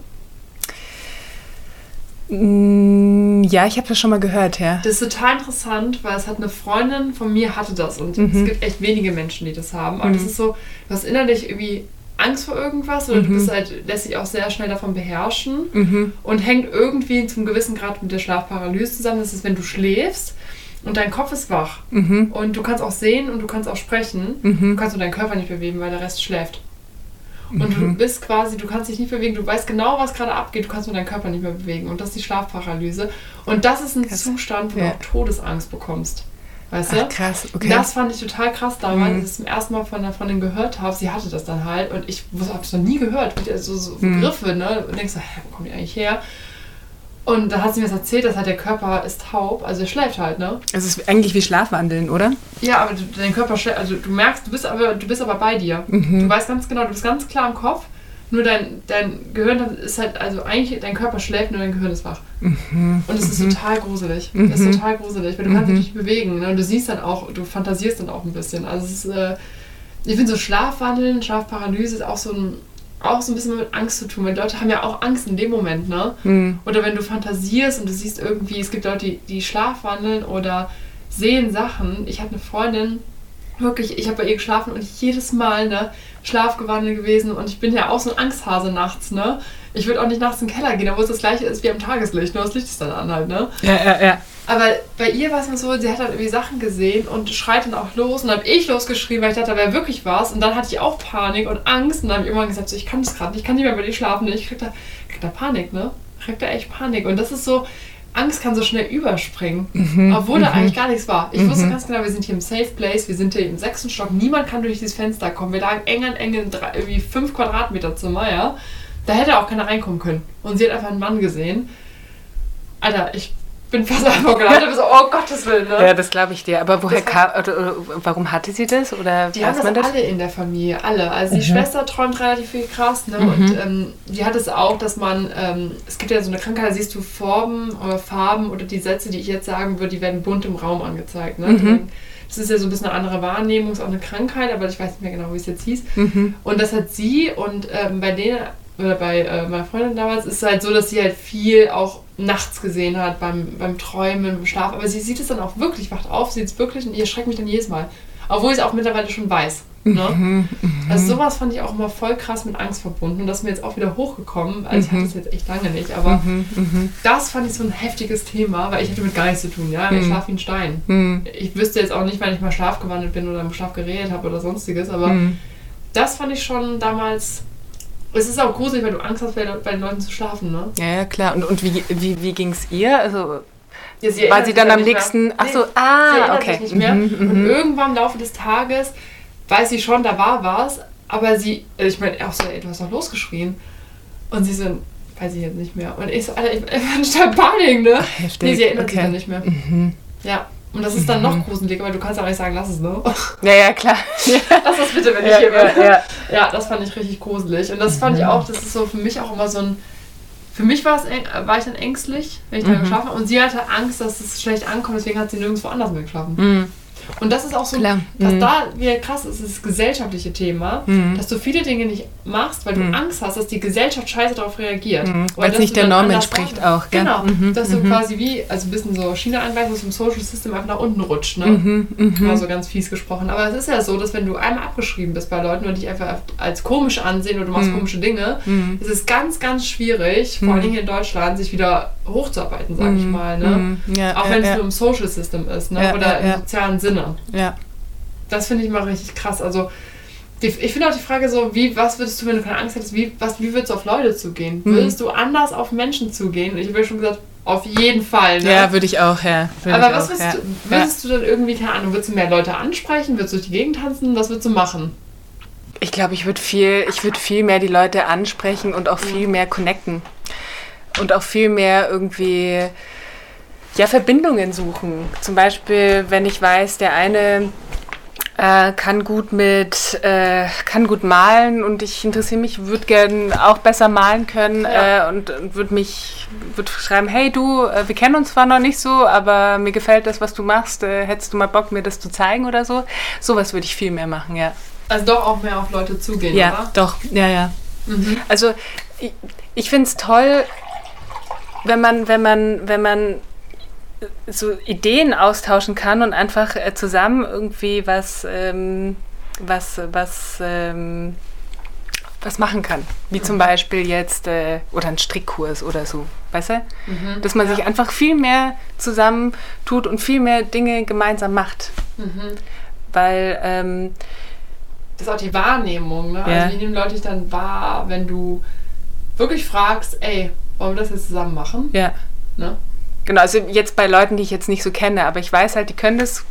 Mm, Ja, ich habe das schon mal gehört, ja. Das ist total interessant, weil es hat eine Freundin von mir hatte das und Mhm. es gibt echt wenige Menschen, die das haben. Aber Mhm. das ist so, du hast innerlich irgendwie Angst vor irgendwas oder du Mhm. bist halt, lässt dich auch sehr schnell davon beherrschen Mhm. und hängt irgendwie zum gewissen Grad mit der Schlafparalyse zusammen. Das ist, wenn du schläfst und dein Kopf ist wach Mhm. und du kannst auch sehen und du kannst auch sprechen. Du Mhm. kannst nur deinen Körper nicht bewegen, weil der Rest schläft. Und du Mhm. bist quasi, du kannst dich nicht bewegen, du weißt genau, was gerade abgeht, du kannst nur deinen Körper nicht mehr bewegen. Und das ist die Schlafparalyse. Und das ist ein Krass. Zustand, wo Ja. du auch Todesangst bekommst. Weißt du? Ach, krass, okay. Das fand ich total krass damals, Mhm. als ich es zum ersten Mal von einer Freundin gehört habe. Sie hatte das dann halt und ich habe es noch nie gehört. So, so Mhm. Begriffe, ne? Und denkst so, hä, wo kommen die eigentlich her? Und da hat sie mir das erzählt, dass halt der Körper ist taub, also er schläft halt, ne? Es ist eigentlich wie Schlafwandeln, oder? Ja, aber du, dein Körper schläft, also du merkst, du bist aber, du bist aber bei dir. Mhm. Du weißt ganz genau, du bist ganz klar im Kopf, nur dein, dein Gehirn ist halt, also eigentlich, dein Körper schläft, nur dein Gehirn ist wach. Mhm. Und es ist total gruselig. Mhm. Es ist total gruselig, weil du kannst Mhm. dich nicht bewegen. Ne? Und du siehst dann auch, du fantasierst dann auch ein bisschen. Also es ist, äh, ich finde so Schlafwandeln, Schlafparalyse ist auch so ein, auch so ein bisschen mit Angst zu tun, weil Leute haben ja auch Angst in dem Moment, ne? Mhm. Oder wenn du fantasierst und du siehst irgendwie, es gibt Leute, die, die schlafwandeln oder sehen Sachen. Ich habe eine Freundin, wirklich, ich habe bei ihr geschlafen und jedes Mal, ne, schlafgewandelt gewesen und ich bin ja auch so ein Angsthase nachts, ne? Ich würde auch nicht nachts in den Keller gehen, obwohl es das gleiche ist wie am Tageslicht, nur das Licht ist dann an halt, ne? Ja, ja, ja. Aber bei ihr war es mal so, sie hat dann irgendwie Sachen gesehen und schreit dann auch los und dann habe ich losgeschrien, weil ich dachte, da wäre wirklich was und dann hatte ich auch Panik und Angst und dann habe ich irgendwann gesagt, so, ich kann das gerade nicht, ich kann nicht mehr bei dir schlafen, ich krieg da, krieg da Panik, ne? Ich krieg da echt Panik und das ist so, Angst kann so schnell überspringen, Mhm. obwohl da eigentlich gar nichts war. Ich Mhm. wusste ganz genau, wir sind hier im Safe Place, wir sind hier im sechsten Stock, niemand kann durch dieses Fenster kommen, wir lagen eng an eng in drei, irgendwie fünf Quadratmeter Zimmer, ja? Da hätte auch keiner reinkommen können und sie hat einfach einen Mann gesehen. Alter, ich bin fast einfach. Ich hab so, oh Gottes Willen, ne? Ja, das glaube ich dir. Aber woher Das kam, oder, warum hatte sie das? Oder Die haben man das alle in der Familie, alle. Also die Mhm. Schwester träumt relativ viel krass, ne? Mhm. Und ähm, die hat es auch, dass man, ähm, es gibt ja so eine Krankheit, da siehst du Formen oder Farben oder die Sätze, die ich jetzt sagen würde, die werden bunt im Raum angezeigt. Ne? Mhm. Das ist ja so ein bisschen eine andere Wahrnehmung, ist auch eine Krankheit, aber ich weiß nicht mehr genau, wie es jetzt hieß. Mhm. Und das hat sie und ähm, bei denen, oder bei äh, meiner Freundin damals, ist es halt so, dass sie halt viel auch nachts gesehen hat beim, beim Träumen, beim Schlaf. Aber sie sieht es dann auch wirklich, wacht auf, sieht es wirklich und ihr schreckt mich dann jedes Mal. Obwohl ich es auch mittlerweile schon weiß. Ne? Also sowas fand ich auch immer voll krass mit Angst verbunden. Und das ist mir jetzt auch wieder hochgekommen. Also ich hatte es jetzt echt lange nicht, aber das fand ich so ein heftiges Thema, weil ich hatte mit gar nichts zu tun, ja. Ich schlafe wie ein Stein. Ich wüsste jetzt auch nicht, wann ich mal schlafgewandelt bin oder im Schlaf geredet habe oder sonstiges, aber das fand ich schon damals. Es ist auch gruselig, weil du Angst hast, bei, bei den Leuten zu schlafen, ne? Ja, ja, klar. Und, und wie, wie, wie ging es ihr? Also, Ja, sie war sie sich dann am nächsten. Ach so, Nee, ah, okay. sich nicht mehr. Mhm, Und mhm. irgendwann im Laufe des Tages weiß sie schon, da war was, aber sie, also ich meine, auch so, ey, du hast doch losgeschrien. Und sie so, weiß ich jetzt nicht mehr. Und ich so, Alter, ich [LAUGHS] bin einfach in Panik, ne? Heftig, Nee, sie erinnert sich okay. dann nicht mehr. Ja. Und das ist dann noch gruseliger, weil du kannst ja auch nicht sagen, lass es, ne? [LAUGHS] Ja, ja, klar. [LAUGHS] Lass das bitte, wenn ich Ja, hier bin. ja, ja. Ja, das fand ich richtig gruselig. Und das fand ich auch, das ist so für mich auch immer so ein. Für mich war, es, war ich dann ängstlich, wenn ich da geschlafen habe. Und sie hatte Angst, dass es schlecht ankommt, deswegen hat sie nirgendwo anders mehr geschlafen. Mhm. Und das ist auch so, Klar. was Mhm. da wieder krass ist, ist das gesellschaftliche Thema, Mhm. dass du viele Dinge nicht machst, weil du Angst hast, dass die Gesellschaft scheiße darauf reagiert. Mhm. Weil's dass nicht der Norm entspricht auch, gell? Genau, Mhm, dass du quasi wie, also ein bisschen so China angleichst, dass du im Social System einfach nach unten rutscht, ne? Mhm, Mal so ganz fies gesprochen. Aber es ist ja so, dass wenn du einmal abgeschrieben bist bei Leuten und dich einfach als komisch ansehen oder du machst komische Dinge, Mhm. ist es ganz, ganz schwierig, vor allem hier in Deutschland, sich wieder hochzuarbeiten, sag ich mal. Ne? Mhm. Ja, Auch wenn es ja. nur im Social System ist ne? Ja, oder im sozialen Sinne. Ja. Das finde ich mal richtig krass. Also die, ich finde auch die Frage so, wie, was würdest du, wenn du keine Angst hättest, wie, was, wie würdest du auf Leute zugehen? Mhm. Würdest du anders auf Menschen zugehen? Ich habe ja schon gesagt, auf jeden Fall. Ne? Ja, würde ich auch, ja. Würde Aber was auch, würdest, ja. du, würdest du dann irgendwie, keine Ahnung, würdest du mehr Leute ansprechen? Würdest du durch die Gegend tanzen? Was würdest du machen? Ich glaube, ich würde viel, ich würde viel mehr die Leute ansprechen und auch viel mehr connecten. Und auch viel mehr irgendwie ja, Verbindungen suchen. Zum Beispiel, wenn ich weiß, der eine äh, kann gut mit, äh, kann gut malen und ich interessiere mich, würde gern auch besser malen können Ja. äh, und, und würde mich, würde schreiben, hey du, äh, wir kennen uns zwar noch nicht so, aber mir gefällt das, was du machst, äh, hättest du mal Bock, mir das zu zeigen oder so? Sowas würde ich viel mehr machen, ja. Also doch auch mehr auf Leute zugehen, Ja, oder? doch, ja, ja. Mhm. Also ich, ich finde es toll, wenn man, wenn man, wenn man so Ideen austauschen kann und einfach äh, zusammen irgendwie was, ähm, was, was, ähm, was machen kann. Wie zum Beispiel jetzt, äh, oder ein Strickkurs oder so, weißt du? Dass man sich einfach viel mehr zusammen tut und viel mehr Dinge gemeinsam macht. Mhm. Weil, ähm, Das ist auch die Wahrnehmung, ne? Ja. Also wie nehmen Leute dich dann wahr, wenn du wirklich fragst, ey, wollen wir das jetzt zusammen machen? ja. Ne? Genau, also jetzt bei Leuten, die ich jetzt nicht so kenne, aber ich weiß halt, die können das,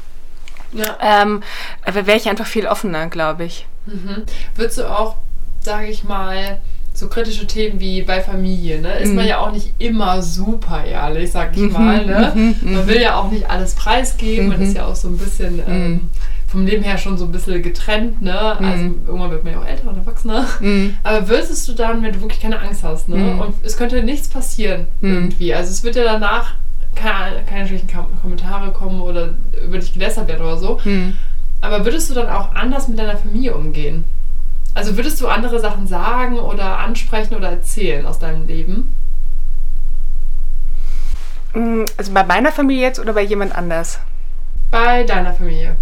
Ja. ähm, aber wäre ich einfach viel offener, glaube ich. Mhm. Würdest du auch, sage ich mal, so kritische Themen wie bei Familie, ne? Ist Mhm. man ja auch nicht immer super ehrlich, sag ich mal, ne? Man will ja auch nicht alles preisgeben, man Mhm. ist ja auch so ein bisschen ähm, vom Leben her schon so ein bisschen getrennt, ne? Also irgendwann wird man ja auch älter und erwachsener. Mhm. Aber würdest du dann, wenn du wirklich keine Angst hast, ne? Mhm. Und es könnte nichts passieren Mhm. irgendwie. Also es wird ja danach keine, keine schlechten Kommentare kommen oder über dich gelästert werden oder so. Hm. Aber würdest du dann auch anders mit deiner Familie umgehen? Also würdest du andere Sachen sagen oder ansprechen oder erzählen aus deinem Leben? Mm, Also bei meiner Familie jetzt oder bei jemand anders? Bei deiner Familie.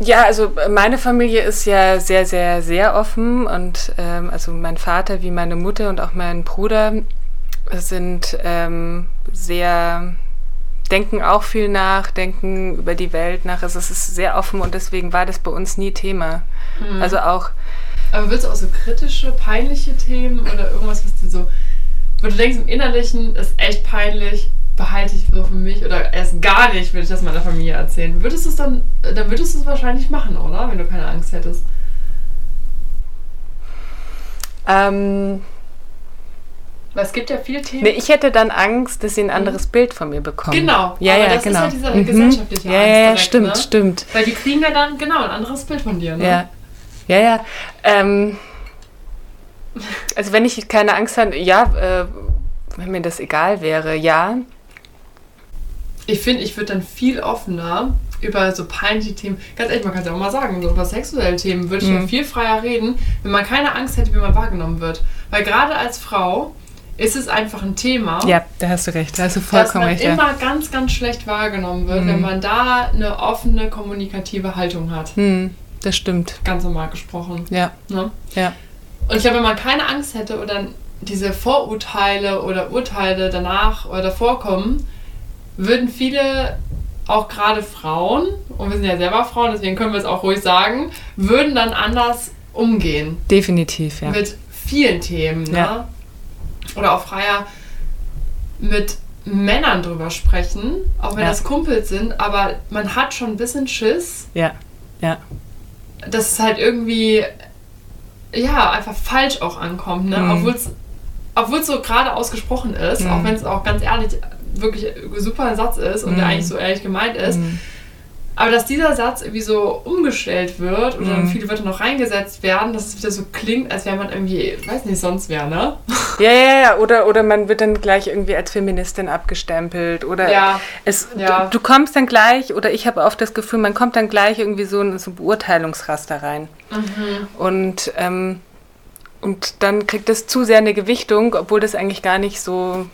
Ja, also meine Familie ist ja sehr, sehr, sehr offen und ähm, also mein Vater wie meine Mutter und auch mein Bruder sind ähm, sehr, denken auch viel nach, denken über die Welt nach. Also es ist sehr offen und deswegen war das bei uns nie Thema. Also auch, Aber willst du auch so kritische, peinliche Themen oder irgendwas, was dir so, wo du denkst im Innerlichen ist echt peinlich, behalte ich so für mich oder erst gar nicht will ich das meiner Familie erzählen. Würdest du es dann, dann würdest du es wahrscheinlich machen, oder? Wenn du keine Angst hättest. ähm, Weil es gibt ja viele Themen. nee, ich hätte dann Angst, dass sie ein anderes Bild von mir bekommen. Genau, ja, aber ja, das ist genau. ja diese gesellschaftliche ja, Angst ja, ja, direkt, stimmt, ne? stimmt. Weil die kriegen ja dann genau ein anderes Bild von dir, ne? Ja, ja, ja. Ähm, also wenn ich keine Angst habe, ja, äh, wenn mir das egal wäre, ja. Ich finde, ich würde dann viel offener über so peinliche Themen, ganz ehrlich, man kann es ja auch mal sagen, so über sexuelle Themen würde ich Mhm. ja viel freier reden, wenn man keine Angst hätte, wie man wahrgenommen wird. Weil gerade als Frau ist es einfach ein Thema. Ja, da hast du recht. Da hast du dass vollkommen man recht. ja. immer ganz, ganz schlecht wahrgenommen wird, Mhm. wenn man da eine offene, kommunikative Haltung hat. Hm, das stimmt. Ganz normal gesprochen. Ja, Ne? ja. Und ich glaube, wenn man keine Angst hätte oder diese Vorurteile oder Urteile danach oder davor kommen, würden viele, auch gerade Frauen, und wir sind ja selber Frauen, deswegen können wir es auch ruhig sagen, würden dann anders umgehen Definitiv, ja. mit vielen Themen. Ne? Ja. Oder auch freier mit Männern drüber sprechen, auch wenn Ja. das Kumpels sind, aber man hat schon ein bisschen Schiss, Ja, ja. dass es halt irgendwie ja einfach falsch auch ankommt, ne? Mhm. Obwohl es obwohl es so gerade ausgesprochen ist, Mhm. auch wenn es auch ganz ehrlich wirklich ein super Satz ist und der Mhm. eigentlich so ehrlich gemeint ist, Hm. aber dass dieser Satz irgendwie so umgestellt wird oder Mhm. viele Wörter noch reingesetzt werden, dass es wieder so klingt, als wäre man irgendwie, weiß nicht, sonst wer, ne? Ja, ja, ja. Oder, oder man wird dann gleich irgendwie als Feministin abgestempelt. Oder Ja. es, Ja. Du, du kommst dann gleich, oder ich habe oft das Gefühl, man kommt dann gleich irgendwie so in so ein Beurteilungsraster rein. Mhm. Und, ähm, und dann kriegt das zu sehr eine Gewichtung, obwohl das eigentlich gar nicht so,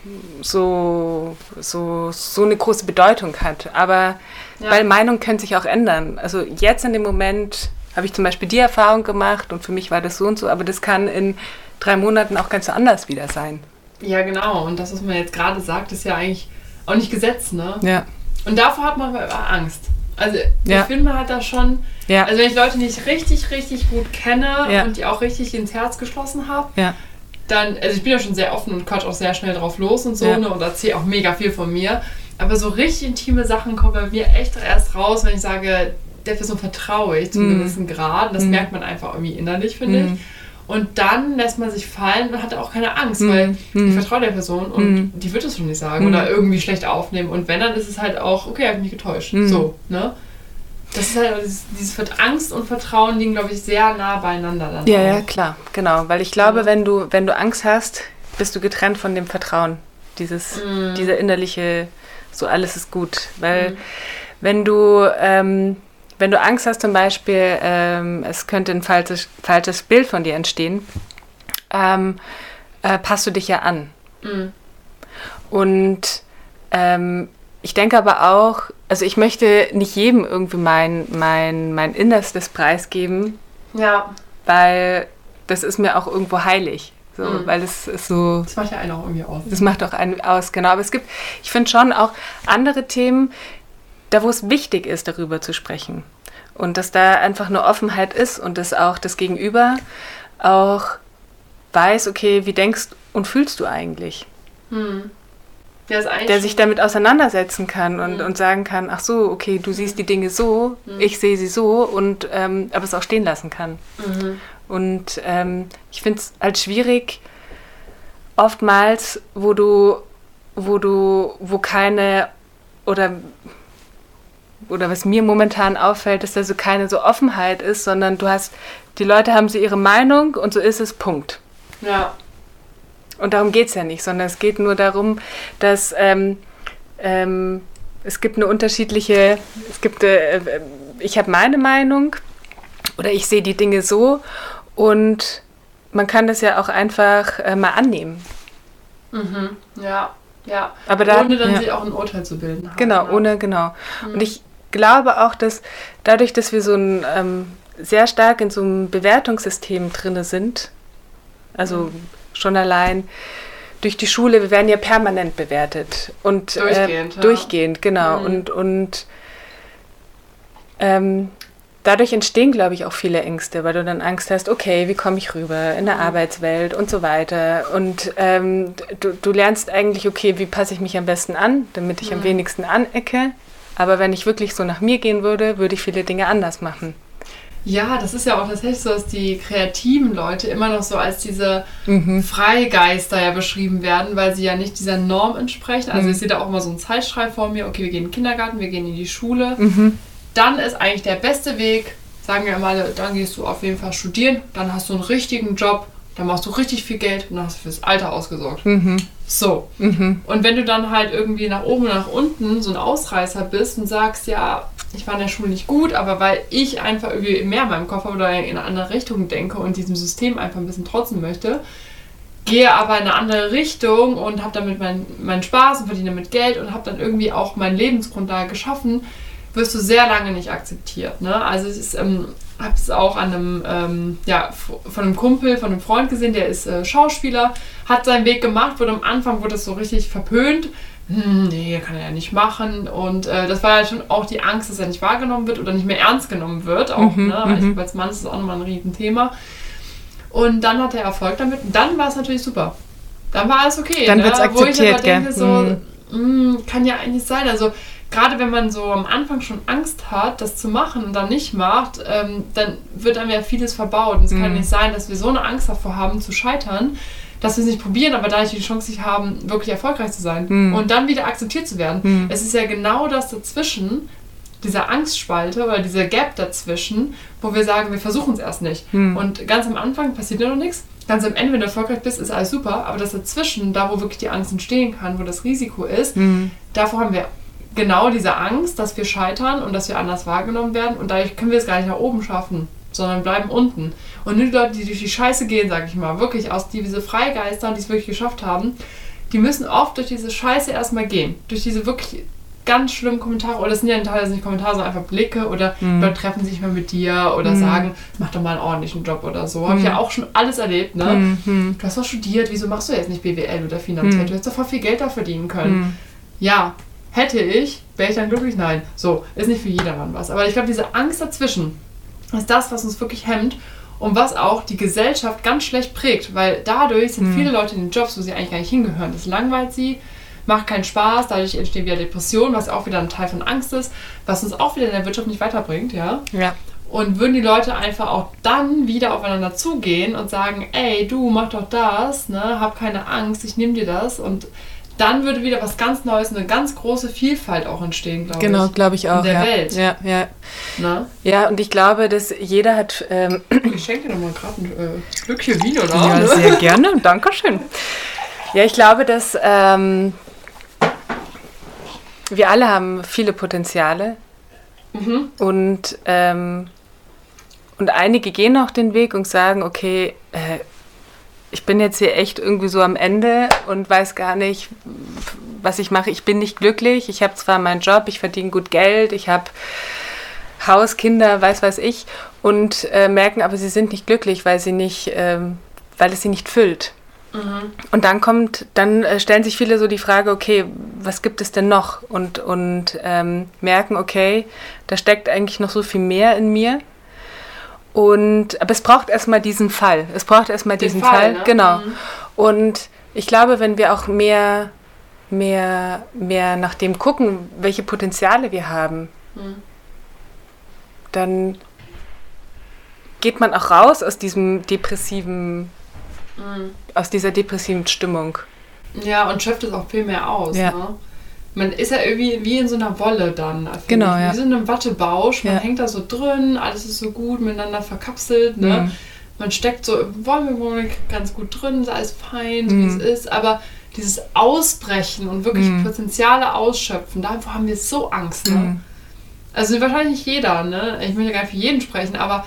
so, so, so eine große Bedeutung hat. Aber Ja. weil Meinungen können sich auch ändern. Also jetzt in dem Moment habe ich zum Beispiel die Erfahrung gemacht und für mich war das so und so, aber das kann in drei Monaten auch ganz anders wieder sein. Ja, genau. Und das, was man jetzt gerade sagt, ist ja eigentlich auch nicht Gesetz, ne? Ja. Und davor hat man aber Angst. Also Ja. ich finde, man hat da schon, Ja. also wenn ich Leute nicht richtig, richtig gut kenne Ja. und die auch richtig ins Herz geschlossen habe, ja. dann, also ich bin ja schon sehr offen und quatsch auch sehr schnell drauf los und so, ne, und erzähle auch mega viel von mir. Aber so richtig intime Sachen kommen bei mir echt erst raus, wenn ich sage, der Person vertraue ich zu einem Mhm. gewissen Grad. Das Mhm. merkt man einfach irgendwie innerlich, finde Mhm. ich. Und dann lässt man sich fallen und hat auch keine Angst, Mhm. weil Mhm. ich vertraue der Person und Mhm. die wird es schon nicht sagen Mhm. oder irgendwie schlecht aufnehmen. Und wenn, dann ist es halt auch, okay, habe ich mich getäuscht. Mhm. So, ne? Das ist halt, dieses, dieses Angst und Vertrauen liegen, glaube ich, sehr nah beieinander dann. Ja, auch. ja, klar, genau. Weil ich glaube, wenn du, wenn du Angst hast, bist du getrennt von dem Vertrauen. Dieses, Mhm. dieser innerliche, so alles ist gut. Weil Mhm. wenn du, ähm, wenn du Angst hast, zum Beispiel, ähm, es könnte ein falsches, falsches Bild von dir entstehen, ähm, äh, passt du dich ja an. Mhm. Und ähm, ich denke aber auch, also ich möchte nicht jedem irgendwie mein, mein, mein Innerstes preisgeben, Ja, weil das ist mir auch irgendwo heilig. So, Mhm. Weil es ist so, das macht ja einen auch irgendwie aus. das macht auch einen aus, genau. Aber es gibt, ich finde schon auch andere Themen, da wo es wichtig ist, darüber zu sprechen. Und dass da einfach eine Offenheit ist und dass auch das Gegenüber auch weiß, okay, wie denkst und fühlst du eigentlich? Hm. Der der sich damit auseinandersetzen kann und, Mhm. und sagen kann, ach so, okay, du siehst die Dinge so, Mhm. ich sehe sie so und ähm, aber es auch stehen lassen kann. Mhm. Und ähm, ich finde es halt schwierig, oftmals, wo du, wo du, wo keine oder oder was mir momentan auffällt, ist, dass so keine so Offenheit ist, sondern du hast, die Leute haben so ihre Meinung und so ist es, Punkt. Ja. Und darum geht es ja nicht, sondern es geht nur darum, dass ähm, ähm, es gibt eine unterschiedliche, es gibt, äh, äh, ich habe meine Meinung oder ich sehe die Dinge so und man kann das ja auch einfach äh, mal annehmen. Mhm. Ja. Ja. Aber da, ohne dann ja. sich auch ein Urteil zu bilden. Haben, Genau, ne? ohne, genau. Mhm. Und ich glaube auch, dass dadurch, dass wir so ein ähm, sehr stark in so einem Bewertungssystem drinne sind, also Mhm. Schon allein durch die Schule, wir werden ja permanent bewertet und Durchgehend, äh, ja. durchgehend, genau. Mhm. Und, und ähm, dadurch entstehen, glaube ich, auch viele Ängste, weil du dann Angst hast, okay, wie komme ich rüber in der Mhm. Arbeitswelt und so weiter. Und ähm, du, du lernst eigentlich, okay, wie passe ich mich am besten an, damit ich am Mhm. wenigsten anecke. Aber wenn ich wirklich so nach mir gehen würde, würde ich viele Dinge anders machen. Ja, das ist ja auch tatsächlich so, dass die kreativen Leute immer noch so als diese Mhm. Freigeister ja beschrieben werden, weil sie ja nicht dieser Norm entsprechen. Also Mhm. ich sehe da auch immer so einen Zeitstrahl vor mir, okay, wir gehen in den Kindergarten, wir gehen in die Schule. Mhm. Dann ist eigentlich der beste Weg, sagen wir mal, dann gehst du auf jeden Fall studieren, dann hast du einen richtigen Job, dann machst du richtig viel Geld und dann hast du fürs Alter ausgesorgt. Mhm. So. Mhm. Und wenn du dann halt irgendwie nach oben und nach unten so ein Ausreißer bist und sagst, ja, ich war in der Schule nicht gut, aber weil ich einfach irgendwie mehr in meinem Kopf habe oder in eine andere Richtung denke und diesem System einfach ein bisschen trotzen möchte, gehe aber in eine andere Richtung und habe damit meinen mein Spaß und verdiene damit Geld und habe dann irgendwie auch meine Lebensgrundlage geschaffen, wirst du sehr lange nicht akzeptiert. Ne? Also ist, ähm, habe es auch an einem, ähm, ja, von einem Kumpel, von einem Freund gesehen, der ist äh, Schauspieler, hat seinen Weg gemacht, wurde am Anfang wurde das so richtig verpönt. Hm, nee, kann er ja nicht machen. Und äh, das war ja schon auch die Angst, dass er nicht wahrgenommen wird oder nicht mehr ernst genommen wird. Auch, mhm, ne? Also als Mann ist das auch nochmal ein Riesenthema. Und dann hat er Erfolg damit. Und dann war es natürlich super. Dann war alles okay. Dann ne? wird es akzeptiert, Wo ich aber denke, so, mhm. mh, hm, kann ja eigentlich sein. Also gerade wenn man so am Anfang schon Angst hat, das zu machen und dann nicht macht, ähm, dann wird einem ja vieles verbaut. Und es mhm. kann nicht sein, dass wir so eine Angst davor haben, zu scheitern, dass wir es nicht probieren, aber dadurch die Chance nicht haben, wirklich erfolgreich zu sein mhm. und dann wieder akzeptiert zu werden. Mhm. Es ist ja genau das dazwischen, dieser Angstspalte oder dieser Gap dazwischen, wo wir sagen, wir versuchen es erst nicht. Mhm. Und ganz am Anfang passiert ja noch nichts. Ganz am Ende, wenn du erfolgreich bist, ist alles super. Aber das dazwischen, da wo wirklich die Angst entstehen kann, wo das Risiko ist, mhm. davor haben wir genau diese Angst, dass wir scheitern und dass wir anders wahrgenommen werden. Und dadurch können wir es gar nicht nach oben schaffen, sondern bleiben unten. Und nur die Leute, die durch die Scheiße gehen, sage ich mal, wirklich aus diese Freigeister, die es wirklich geschafft haben, die müssen oft durch diese Scheiße erstmal gehen. Durch diese wirklich ganz schlimmen Kommentare, oder es sind ja teilweise nicht Kommentare, sondern einfach Blicke oder mhm. Leute treffen sich mal mit dir oder mhm. sagen, mach doch mal einen ordentlichen Job oder so. Mhm. Habe ich ja auch schon alles erlebt, ne? Mhm. Mhm. Du hast doch studiert, wieso machst du jetzt nicht BWL oder finanziell? Mhm. Du hättest doch voll viel Geld da verdienen können. Ja, hätte ich, wäre ich dann glücklich? Nein. So, ist nicht für jedermann was. Aber ich glaube, diese Angst dazwischen ist das, was uns wirklich hemmt und was auch die Gesellschaft ganz schlecht prägt, weil dadurch sind viele Leute in den Jobs, wo sie eigentlich gar nicht hingehören. Das langweilt sie macht keinen Spaß, dadurch entstehen wieder Depressionen, was auch wieder ein Teil von Angst ist, was uns auch wieder in der Wirtschaft nicht weiterbringt, ja. Ja. Und würden die Leute einfach auch dann wieder aufeinander zugehen und sagen, ey, du mach doch das, ne, hab keine Angst, ich nehme dir das und dann würde wieder was ganz Neues, eine ganz große Vielfalt auch entstehen, glaube genau, ich. Genau, glaube ich auch. In der ja. Welt. Ja, ja. Na? Ja, und ich glaube, dass jeder hat. Ähm, ich schenke dir nochmal gerade ein äh, Stückchen Vino da. Ja, [LAUGHS] sehr gerne. Dankeschön. Ja, ich glaube, dass ähm, wir alle haben viele Potenziale. Mhm. Und, ähm, und einige gehen auch den Weg und sagen, okay, äh, ich bin jetzt hier echt irgendwie so am Ende und weiß gar nicht, was ich mache. Ich bin nicht glücklich. Ich habe zwar meinen Job, ich verdiene gut Geld, ich habe Haus, Kinder, weiß weiß ich und äh, merken aber, sie sind nicht glücklich, weil sie nicht, ähm, weil es sie nicht füllt. Mhm. Und dann kommt, dann äh, stellen sich viele so die Frage, okay, was gibt es denn noch? Und, und ähm, merken, okay, da steckt eigentlich noch so viel mehr in mir. Und, aber es braucht erstmal diesen Fall. Es braucht erstmal diesen Fall, Fall. Ne? genau. Mhm. Und ich glaube, wenn wir auch mehr, mehr, mehr nach dem gucken, welche Potenziale wir haben, mhm. dann geht man auch raus aus diesem depressiven Mhm. Aus dieser depressiven Stimmung. Ja, und schöpft es auch viel mehr aus. Ja. Ne? Man ist ja irgendwie wie in so einer Wolle dann. Genau, ich. ja. Wie so in einem Wattebausch. Man ja. hängt da so drin, alles ist so gut miteinander verkapselt. Ne? Mhm. Man steckt so im Wollmilch ganz gut drin, ist alles fein, mhm. wie es ist. Aber dieses Ausbrechen und wirklich mhm. Potenziale ausschöpfen, davor haben wir so Angst. Ne? Mhm. Also wahrscheinlich nicht jeder, ne? Ich möchte gar nicht für jeden sprechen, aber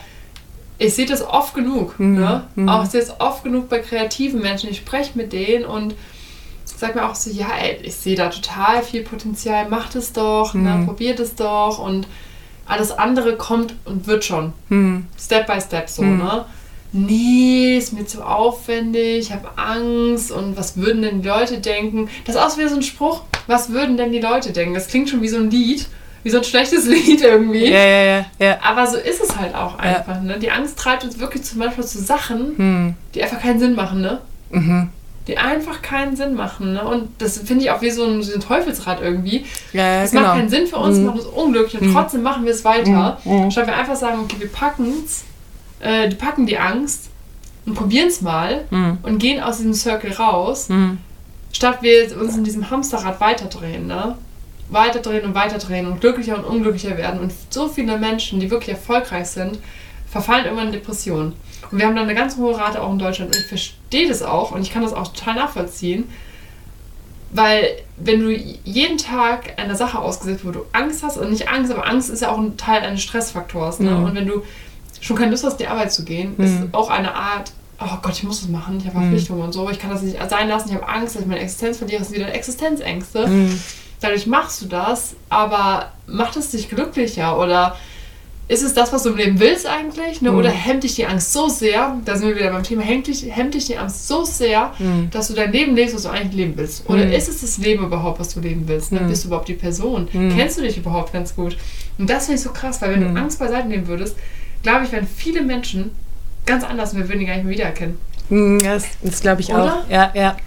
ich sehe das oft genug. Mhm. Ne? Mhm. Auch ich sehe es oft genug bei kreativen Menschen. Ich spreche mit denen und sage mir auch so, ja, ey, ich sehe da total viel Potenzial, macht es doch, ne? mhm. ne, probiert es doch und alles andere kommt und wird schon. Mhm. Step by step so, mhm. ne? Nee, ist mir zu aufwendig, ich habe Angst und was würden denn die Leute denken? Das ist auch wie so ein Spruch, was würden denn die Leute denken? Das klingt schon wie so ein Lied wie so ein schlechtes [LAUGHS] Lied irgendwie. Ja, ja, ja. Aber so ist es halt auch einfach. Ja. Ne? Die Angst treibt uns wirklich zum Beispiel zu Sachen, hm. die einfach keinen Sinn machen, ne? Mhm. Die einfach keinen Sinn machen. Ne? Und das finde ich auch wie so ein, so ein Teufelsrad irgendwie. Ja, es genau. macht keinen Sinn für uns, mhm. macht uns unglücklich und mhm. trotzdem machen wir es weiter. Mhm. Statt wir einfach sagen, okay, wir packen es, äh, die packen die Angst und probieren es mal mhm. und gehen aus diesem Circle raus, mhm. statt wir uns in diesem Hamsterrad weiterdrehen. Ne? weiterdrehen und weiterdrehen und glücklicher und unglücklicher werden. Und so viele Menschen, die wirklich erfolgreich sind, verfallen irgendwann in Depressionen. Und wir haben da eine ganz hohe Rate auch in Deutschland. Und ich verstehe das auch und ich kann das auch total nachvollziehen. Weil wenn du jeden Tag einer Sache ausgesetzt, wo du Angst hast, und nicht Angst, aber Angst ist ja auch ein Teil eines Stressfaktors. Ne? Mhm. Und wenn du schon keine Lust hast, die Arbeit zu gehen, mhm. ist auch eine Art oh Gott, ich muss das machen, ich habe Verpflichtungen und so, ich kann das nicht sein lassen, ich habe Angst, dass ich meine Existenz verliere, das sind wieder Existenzängste. Mhm. Dadurch machst du das, aber macht es dich glücklicher oder ist es das, was du im Leben willst eigentlich? Ne? Mhm. Oder hemmt dich die Angst so sehr, da sind wir wieder beim Thema, hemmt dich, hemmt dich die Angst so sehr, Mhm. dass du dein Leben lebst, was du eigentlich leben willst? Oder Mhm. ist es das Leben überhaupt, was du leben willst? Ne? Mhm. Bist du überhaupt die Person? Mhm. Kennst du dich überhaupt ganz gut? Und das finde ich so krass, weil wenn du Angst beiseite nehmen würdest, glaube ich, wären viele Menschen ganz anders und wir würden die gar nicht mehr wiedererkennen. Das, das glaube ich Oder? auch. Ja, ja.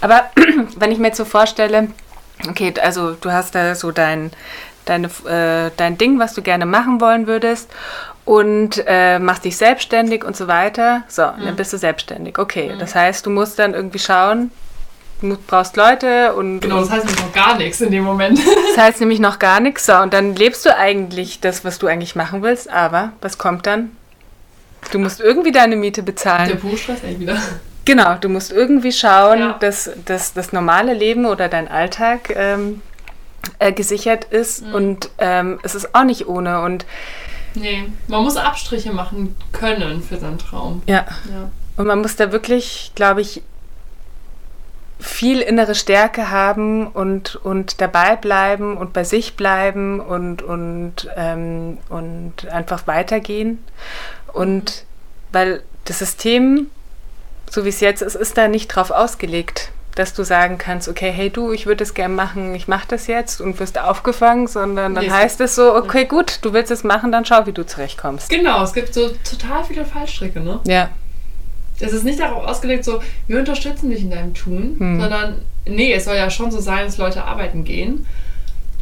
Aber [CLEARS THROAT] wenn ich mir jetzt so vorstelle, okay, also du hast da so dein, deine, äh, dein Ding, was du gerne machen wollen würdest und äh, machst dich selbstständig und so weiter. So, dann bist du selbstständig. Okay, das heißt, du musst dann irgendwie schauen, du brauchst Leute und, Genau, das heißt nämlich noch gar nichts in dem Moment. das heißt nämlich noch gar nichts. So, und dann lebst du eigentlich das, was du eigentlich machen willst, aber was kommt dann? Du musst irgendwie deine Miete bezahlen. Der Buchstress eigentlich wieder. Genau, du musst irgendwie schauen, Ja. dass, dass das normale Leben oder dein Alltag ähm, äh, gesichert ist Mhm. und ähm, es ist auch nicht ohne und Nee, man muss Abstriche machen können für seinen Traum. ja, Ja. und man muss da wirklich, glaube ich, viel innere Stärke haben und, und dabei bleiben und bei sich bleiben und, und, ähm, und einfach weitergehen. Und weil das System, so wie es jetzt ist, ist da nicht drauf ausgelegt, dass du sagen kannst, okay, hey du, ich würde es gerne machen, ich mache das jetzt und wirst aufgefangen, sondern dann Nee, heißt es so, okay, gut, du willst es machen, dann schau, wie du zurechtkommst. Genau, es gibt so total viele Fallstricke, ne? Ja. Es ist nicht darauf ausgelegt, so, wir unterstützen dich in deinem Tun, Hm. sondern, nee, es soll ja schon so sein, dass Leute arbeiten gehen,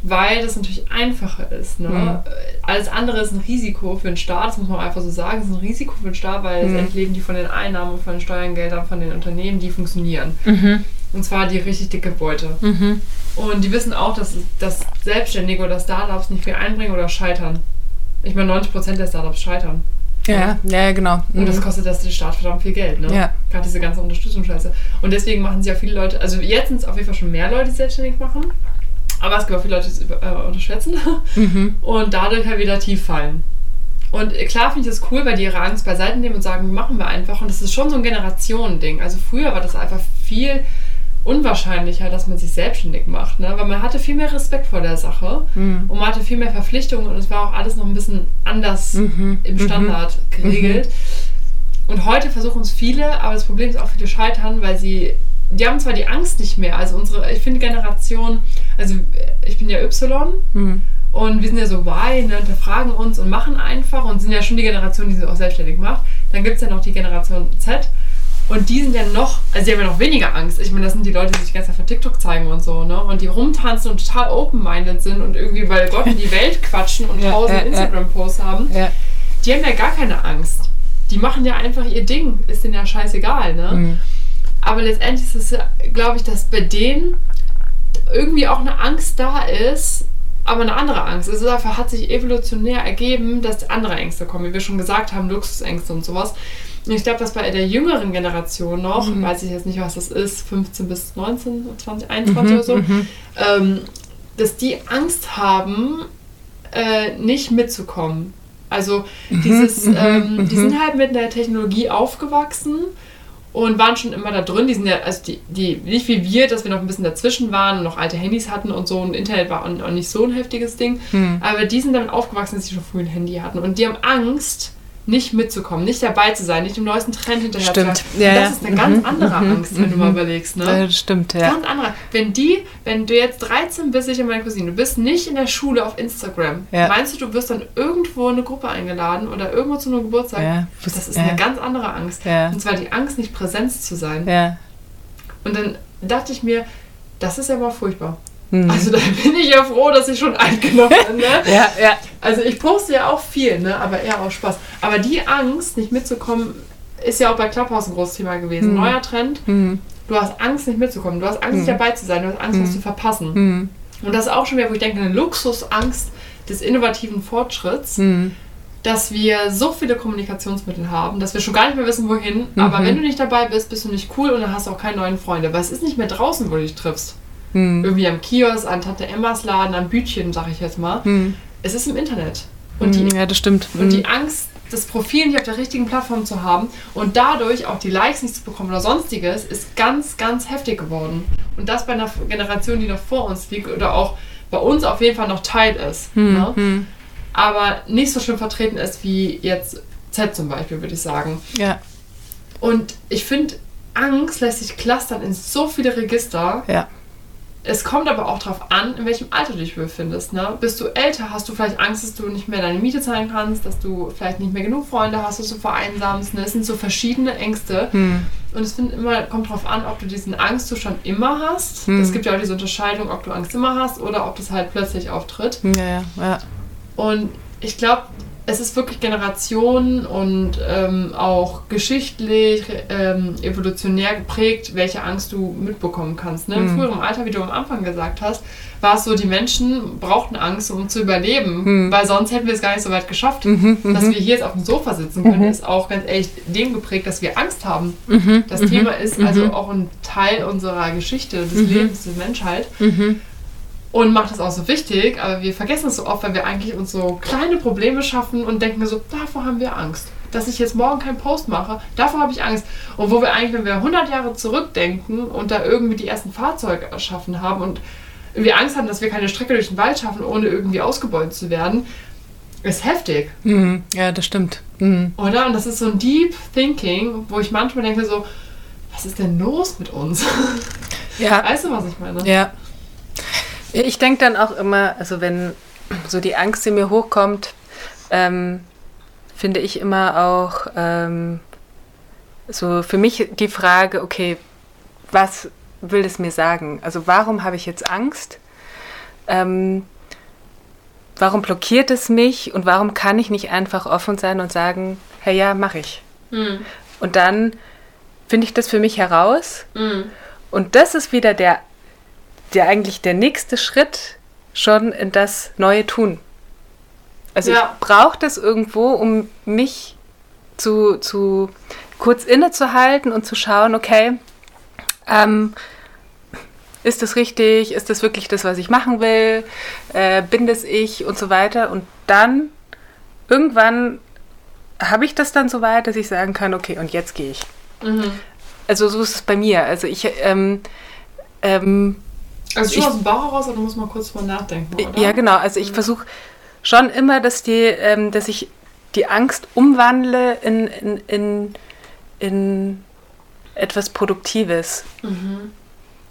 weil das natürlich einfacher ist. Ne? Hm. Alles andere ist ein Risiko für den Staat, das muss man einfach so sagen, es ist ein Risiko für den Staat, weil Hm. letztendlich leben die von den Einnahmen, von den Steuergeldern, von den Unternehmen, die funktionieren. Mhm. Und zwar die richtig dicke Beute. Mhm. Und die wissen auch, dass, dass Selbstständige oder Startups nicht viel einbringen oder scheitern. Ich meine, 90% der Startups scheitern. Ja, ja, genau. Und das Mhm. kostet das den Staat verdammt viel Geld, ne? Ja. Gerade diese ganze Unterstützungsscheiße. Und deswegen machen sich auch viele Leute, also jetzt sind es auf jeden Fall schon mehr Leute, die selbstständig machen. Aber es gibt auch viele Leute, die es äh, unterschätzen Mhm. [LAUGHS] und dadurch halt wieder tief fallen. Und klar finde ich das cool, weil die ihre Angst beiseite nehmen und sagen, machen wir einfach. Und das ist schon so ein Generationending. Also früher war das einfach viel unwahrscheinlicher, dass man sich selbstständig macht, ne? weil man hatte viel mehr Respekt vor der Sache Mhm. und man hatte viel mehr Verpflichtungen und es war auch alles noch ein bisschen anders Mhm. im Standard geregelt. Und heute versuchen es viele, aber das Problem ist auch, viele scheitern, weil sie, die haben zwar die Angst nicht mehr, also unsere, ich finde Generation, also ich bin ja Y Mhm. und wir sind ja so Y, ne, hinterfragen uns und machen einfach und sind ja schon die Generation, die sich auch selbstständig macht. Dann gibt es ja noch die Generation Z und die sind ja noch, also die haben ja noch weniger Angst. Ich meine, das sind die Leute, die sich die ganze Zeit für TikTok zeigen und so, ne? Und die rumtanzen und total open-minded sind und irgendwie bei Gott in die Welt quatschen und [LAUGHS] Ja, tausend ja. Instagram-Posts haben Ja. die haben ja gar keine Angst. Die machen ja einfach ihr Ding. Ist denen ja scheißegal, ne? Mhm. Aber letztendlich ist es, glaube ich, dass bei denen irgendwie auch eine Angst da ist, aber eine andere Angst. Ist einfach, hat sich evolutionär ergeben, dass andere Ängste kommen, wie wir schon gesagt haben, Luxusängste und sowas. Und ich glaube, dass bei der jüngeren Generation noch, weiß ich jetzt nicht, was das ist, 15 bis 19, 20, 21 oder so, ähm, dass die Angst haben, äh, nicht mitzukommen. Also dieses, ähm, die sind halt mit der Technologie aufgewachsen und waren schon immer da drin. Die sind ja, also die, die, nicht wie wir, dass wir noch ein bisschen dazwischen waren und noch alte Handys hatten und so und Internet war auch auch nicht so ein heftiges Ding. Aber die sind damit aufgewachsen, dass sie schon früh ein Handy hatten. Und die haben Angst, nicht mitzukommen, nicht dabei zu sein, nicht dem neuesten Trend hinterher Stimmt. zu sein. Ja, Und ja. das ist eine ganz Mhm, andere mhm, Angst, wenn du mal überlegst, ne? Das stimmt, ja. Ganz andere. Wenn die, wenn du jetzt 13 bist, ich und meine Cousine, du bist nicht in der Schule auf Instagram, Ja. meinst du, du wirst dann irgendwo in eine Gruppe eingeladen oder irgendwo zu einem Geburtstag? Ja, Das ist ja. eine ganz andere Angst. Ja. Und zwar die Angst, nicht Präsenz zu sein. Ja. Und dann dachte ich mir, das ist ja mal furchtbar. Mhm. Also da bin ich ja froh, dass ich schon alt genug bin. Ne? [LAUGHS] Ja, ja. Also ich poste ja auch viel, ne? aber eher auch Spaß. Aber die Angst, nicht mitzukommen, ist ja auch bei Clubhouse ein großes Thema gewesen. Mhm. Neuer Trend. Mhm. Du hast Angst, nicht mitzukommen. Du hast Angst, nicht dabei zu sein. Du hast Angst, was zu verpassen. Mhm. Und das ist auch schon wieder, wo ich denke, eine Luxusangst des innovativen Fortschritts, dass wir so viele Kommunikationsmittel haben, dass wir schon gar nicht mehr wissen, wohin. Mhm. Aber wenn du nicht dabei bist, bist du nicht cool und dann hast du auch keine neuen Freunde. Weil es ist nicht mehr draußen, wo du dich triffst. Mhm. Irgendwie am Kiosk, an Tante Emmas Laden, am Bütchen, sag ich jetzt mal. Mhm. Es ist im Internet. Und die, ja, das stimmt. und die Mhm. Angst, das Profil nicht auf der richtigen Plattform zu haben und dadurch auch die Likes nicht zu bekommen oder sonstiges, ist ganz, ganz heftig geworden. Und das bei einer Generation, die noch vor uns liegt oder auch bei uns auf jeden Fall noch Teil ist. Hm, ne? hm. Aber nicht so schön vertreten ist wie jetzt Z zum Beispiel, würde ich sagen. Ja, Und ich finde, Angst lässt sich clustern in so viele Register. ja. Es kommt aber auch darauf an, in welchem Alter du dich befindest. Ne? Bist du älter, hast du vielleicht Angst, dass du nicht mehr deine Miete zahlen kannst, dass du vielleicht nicht mehr genug Freunde hast, dass du vereinsamst. Ne? Es sind so verschiedene Ängste. Hm. Und es immer, kommt darauf an, ob du diesen Angstzustand immer hast. Hm. Es gibt ja auch diese Unterscheidung, ob du Angst immer hast oder ob das halt plötzlich auftritt. Ja, ja, ja. Und ich glaube, es ist wirklich Generationen und ähm, auch geschichtlich, ähm, evolutionär geprägt, welche Angst du mitbekommen kannst. Ne? Im Mhm. früheren Alter, wie du am Anfang gesagt hast, war es so, die Menschen brauchten Angst, um zu überleben, Mhm. weil sonst hätten wir es gar nicht so weit geschafft. Mhm, Dass mhm. wir hier jetzt auf dem Sofa sitzen können, Mhm. ist auch ganz ehrlich dem geprägt, dass wir Angst haben. Das Thema ist also auch ein Teil unserer Geschichte, des. Lebens, der Menschheit. Und macht es auch so wichtig, aber wir vergessen es so oft, weil wir eigentlich uns so kleine Probleme schaffen und denken so, davor haben wir Angst. Dass ich jetzt morgen keinen Post mache, davor habe ich Angst. Und wo wir eigentlich, wenn wir 100 Jahre zurückdenken und da irgendwie die ersten Fahrzeuge erschaffen haben und wir Angst haben, dass wir keine Strecke durch den Wald schaffen, ohne irgendwie ausgebeutet zu werden, ist heftig, Mhm. Ja, das stimmt. Mhm. oder? Und das ist so ein Deep Thinking, wo ich manchmal denke so, was ist denn los mit uns? Ja, weißt du, was ich meine? Ja. Ich denke dann auch immer, also wenn so die Angst in mir hochkommt, ähm, finde ich immer auch ähm, so für mich die Frage, okay, was will es mir sagen? Also warum habe ich jetzt Angst? Ähm, warum blockiert es mich und warum kann ich nicht einfach offen sein und sagen, hey ja, mache ich. Mhm. Und dann finde ich das für mich heraus Mhm. und das ist wieder der, der eigentlich der nächste Schritt schon in das neue Tun. Also Ja. ich brauche das irgendwo, um mich zu, zu kurz innezuhalten und zu schauen, okay, ähm, ist das richtig? Ist das wirklich das, was ich machen will? Äh, bin das ich und so weiter? Und dann irgendwann habe ich das dann so weit, dass ich sagen kann, okay, und jetzt gehe ich. Mhm. Also so ist es bei mir. Also ich, ähm, ähm, Also schon Ich- aus dem Bauch heraus, oder du musst mal kurz drüber nachdenken, oder? ja genau. Also ich versuche schon immer, dass die, ähm, dass ich die Angst umwandle in, in, in, in etwas Produktives. Mhm.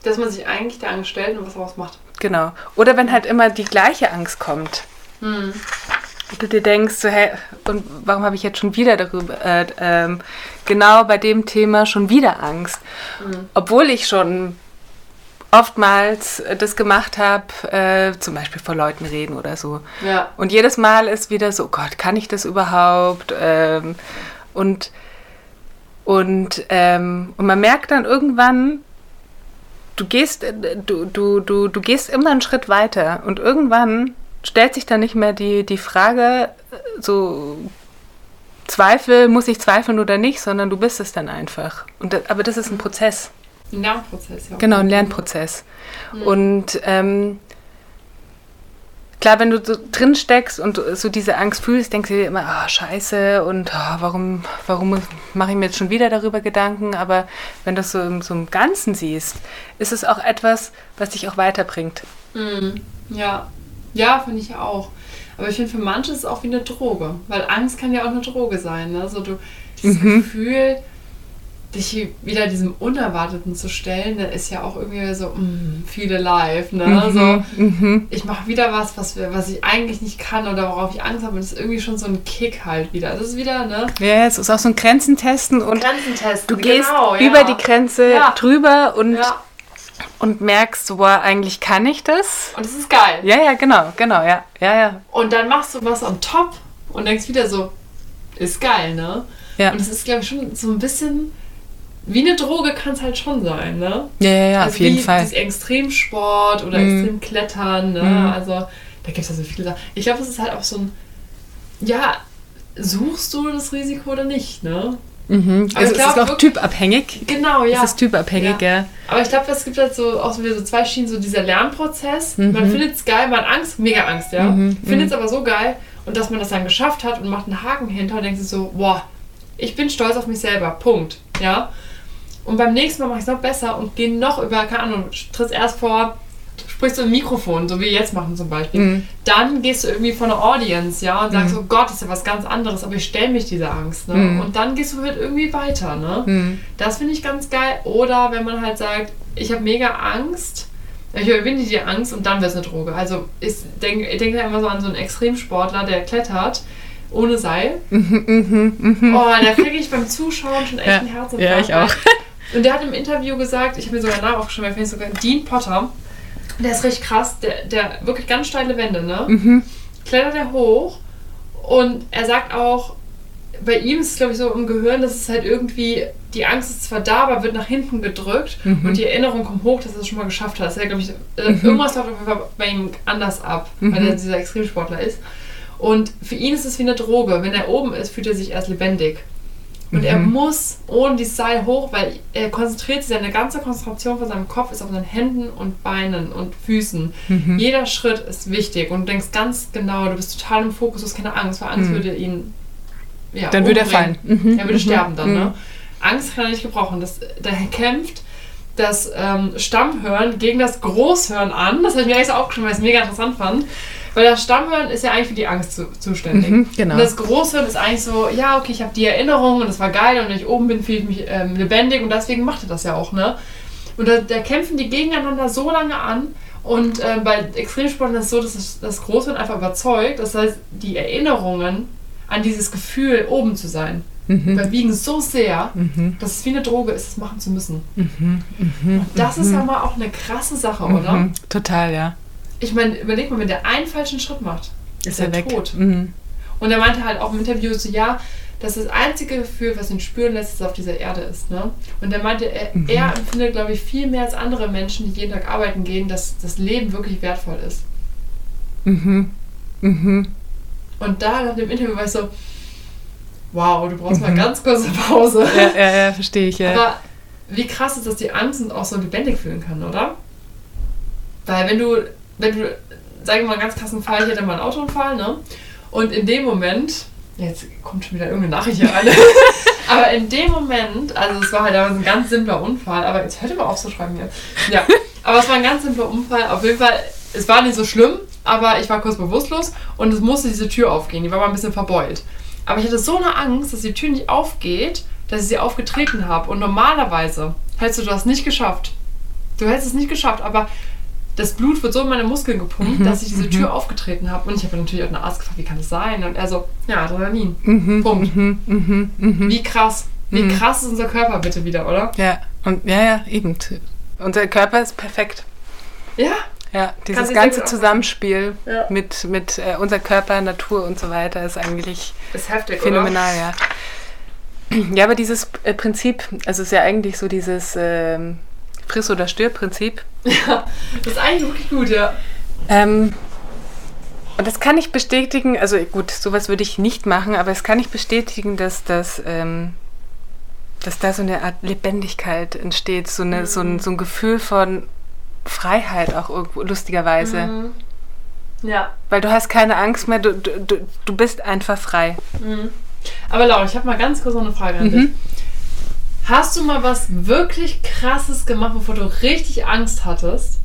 Dass man sich eigentlich der Angst stellt und was daraus macht. Genau. Oder wenn halt immer die gleiche Angst kommt. Mhm. Und du dir denkst, so, hä, und warum habe ich jetzt schon wieder darüber, äh, ähm, genau bei dem Thema schon wieder Angst? Mhm. Obwohl ich schon oftmals äh, das gemacht habe, äh, zum Beispiel vor Leuten reden oder so. Ja. Und jedes Mal ist wieder so, oh Gott, kann ich das überhaupt? Ähm, und, und, ähm, und man merkt dann irgendwann, du gehst, äh, du, du, du, du gehst immer einen Schritt weiter und irgendwann stellt sich dann nicht mehr die, die Frage, äh, so Zweifel, muss ich zweifeln oder nicht, sondern du bist es dann einfach. Und aber das ist ein Prozess. Ein Lernprozess, ja. Genau, ein Lernprozess. Mhm. Und ähm, klar, wenn du so drin steckst und so diese Angst fühlst, denkst du dir immer, ah, scheiße und ah, warum, warum mache ich mir jetzt schon wieder darüber Gedanken? Aber wenn du es so im, so im Ganzen siehst, ist es auch etwas, was dich auch weiterbringt. Mhm. Ja. Ja, finde ich auch. Aber ich finde, für manche ist es auch wie eine Droge. Weil Angst kann ja auch eine Droge sein. Ne? So du, dieses Mhm. Gefühl, dich wieder diesem Unerwarteten zu stellen, das ist ja auch irgendwie so, mm, viele live. Ne? So, mhm. ich mache wieder was, was, was ich eigentlich nicht kann oder worauf ich Angst habe. Und das ist irgendwie schon so ein Kick halt wieder. Das ist wieder, ne? Ja, es ist auch so ein Grenzen testen und Grenzen testen. du gehst genau, ja. über die Grenze Ja. drüber und, Ja, und merkst, boah, eigentlich kann ich das. und das ist geil. Ja, ja, genau, genau, ja, ja, ja. Und dann machst du was on top und denkst wieder so, ist geil, ne? Ja, Und das ist, glaube ich, schon so ein bisschen wie eine Droge kann es halt schon sein, ne? ja, ja, ja also auf jeden wie Fall. Extremsport oder Mhm. extrem Klettern, ne? Mhm. Also da gibt es ja so viele Sachen. Ich glaube, es ist halt auch so ein, ja, suchst du das Risiko oder nicht, ne? Mhm. Also ich es ist glaub, auch typabhängig. Genau, ja. Es ist typabhängig, ja. Aber ich glaube, es gibt halt so auch so wieder so zwei Schienen, so dieser Lernprozess. Mhm. Man findet es geil, man hat Angst, mega Angst, ja. Mhm, Findet es aber so geil und dass man das dann geschafft hat und macht einen Haken hinter und denkt sich so, boah, ich bin stolz auf mich selber, Punkt. Ja. Und beim nächsten Mal mache ich es noch besser und gehe noch über, keine Ahnung, trittst erst vor, sprichst du im Mikrofon, so wie wir jetzt machen zum Beispiel. Mhm. Dann gehst du irgendwie vor eine Audience, ja, und sagst Mhm. so, Gott, das ist ja was ganz anderes, aber ich stelle mich dieser Angst, ne? Mhm. Und dann gehst du halt irgendwie weiter, ne? Mhm. Das finde ich ganz geil. Oder wenn man halt sagt, ich habe mega Angst, ich überwinde die Angst und dann wird es eine Droge. Also ich denke ich denk da immer so an so einen Extremsportler, der klettert ohne Seil. Oh, da kriege ich beim Zuschauen schon echt Ja. einen Herzinfarkt. Ja, ich auch. [LAUGHS] Und der hat im Interview gesagt, ich habe mir sogar Namen aufgeschrieben, weil ich finde sogar Dean Potter, der ist richtig krass, der, der wirklich ganz steile Wände, ne? Mhm. Klettert er hoch und er sagt auch, bei ihm ist es glaube ich so im Gehirn, dass es halt irgendwie, die Angst ist zwar da, aber wird nach hinten gedrückt Mhm. und die Erinnerung kommt hoch, dass er es schon mal geschafft hat. Das ist ja, glaube ich, äh, Mhm. irgendwas läuft auf jeden Fall bei ihm anders ab, weil Mhm. er dieser Extremsportler ist. Und für ihn ist es wie eine Droge. Wenn er oben ist, fühlt er sich erst lebendig. Und er Mhm. muss ohne dieses Seil hoch, weil er konzentriert sich, seine ganze Konzentration von seinem Kopf ist auf seinen Händen und Beinen und Füßen. Mhm. Jeder Schritt ist wichtig und du denkst ganz genau, du bist total im Fokus, du hast keine Angst, weil Angst Mhm. würde ihn. Ja, Dann würde er umbringen. fallen. Mhm. Er würde Mhm. sterben dann, Mhm. ne? Angst kann er nicht gebrauchen. Das, der kämpft das ähm, Stammhören gegen das Großhören an. Das habe ich mir eigentlich so aufgeschrieben, weil ich es mega interessant fand. Weil das Stammhören ist ja eigentlich für die Angst zu, zuständig. Mhm, genau. Und das Großhören ist eigentlich so, ja, okay, ich habe die Erinnerung und es war geil und wenn ich oben bin, fühle ich mich ähm, lebendig und deswegen macht er das ja auch, ne? Und da, da kämpfen die gegeneinander so lange an und äh, bei Extremsportlern ist es so, dass das Großhirn einfach überzeugt, das heißt, die Erinnerungen an dieses Gefühl, oben zu sein, Mhm. überwiegen so sehr, Mhm. dass es wie eine Droge ist, es machen zu müssen. Mhm. Mhm. Und das ist ja mal auch eine krasse Sache, oder? Mhm. Total, ja. Ich meine, überleg mal, wenn der einen falschen Schritt macht, ist, er weg. tot. Mhm. Und er meinte halt auch im Interview so, ja, dass das einzige Gefühl, was ihn spüren lässt, dass er auf dieser Erde ist. Ne? Und er meinte, er, Mhm. er empfindet, glaube ich, viel mehr als andere Menschen, die jeden Tag arbeiten gehen, dass das Leben wirklich wertvoll ist. Mhm. Mhm. Und da nach dem Interview war ich so, wow, du brauchst mal Mhm. ganz kurze Pause. Ja, ja, ja, verstehe ich, ja. Aber wie krass ist, dass die Angst uns auch so lebendig fühlen kann, oder? Weil wenn du, wenn du, sagen wir mal einen ganz krassen Fall, ich hatte mal einen Autounfall, ne? Und in dem Moment, jetzt kommt schon wieder irgendeine Nachricht hier rein, [LAUGHS] aber in dem Moment, also es war halt damals ein ganz simpler Unfall, aber jetzt hört ihr mal auf zu schreiben hier. Ja, aber es war ein ganz simpler Unfall, auf jeden Fall, es war nicht so schlimm, aber ich war kurz bewusstlos und es musste diese Tür aufgehen, die war mal ein bisschen verbeult. Aber ich hatte so eine Angst, dass die Tür nicht aufgeht, dass ich sie aufgetreten habe. Und normalerweise hättest du das nicht geschafft. Du hättest es nicht geschafft, aber das Blut wird so in meine Muskeln gepumpt, Mhm, dass ich diese mhm. Tür aufgetreten habe. Und ich habe natürlich auch eine Arzt gefragt, wie kann das sein? Und er so, ja, Adrenalin. Mhm. Punkt. Mhm. Mhm. Mhm. Wie krass. Wie Mhm. krass ist unser Körper bitte wieder, oder? Ja, und ja, ja, eben. Unser Körper ist perfekt. Ja. Ja, dieses ganze Zusammenspiel Ja. mit, mit äh, unser Körper, Natur und so weiter ist eigentlich Ist heftig, phänomenal, ja. Ja, aber dieses äh, Prinzip, also es ist ja eigentlich so dieses ähm, Friss- oder Stirb-Prinzip. Ja. [LAUGHS] Das ist eigentlich wirklich gut, ja. Ähm, und das kann ich bestätigen, also gut, sowas würde ich nicht machen, aber es kann ich bestätigen, dass das, ähm, dass da so eine Art Lebendigkeit entsteht, so, eine, so, ein, so ein Gefühl von Freiheit auch irgendwo, lustigerweise. Mhm. Ja. Weil du hast keine Angst mehr, du, du, du- du bist einfach frei. Mhm. Aber Laura, ich habe mal ganz kurz noch eine Frage an Mhm. dich. Hast du mal was wirklich krasses gemacht, bevor du richtig Angst hattest?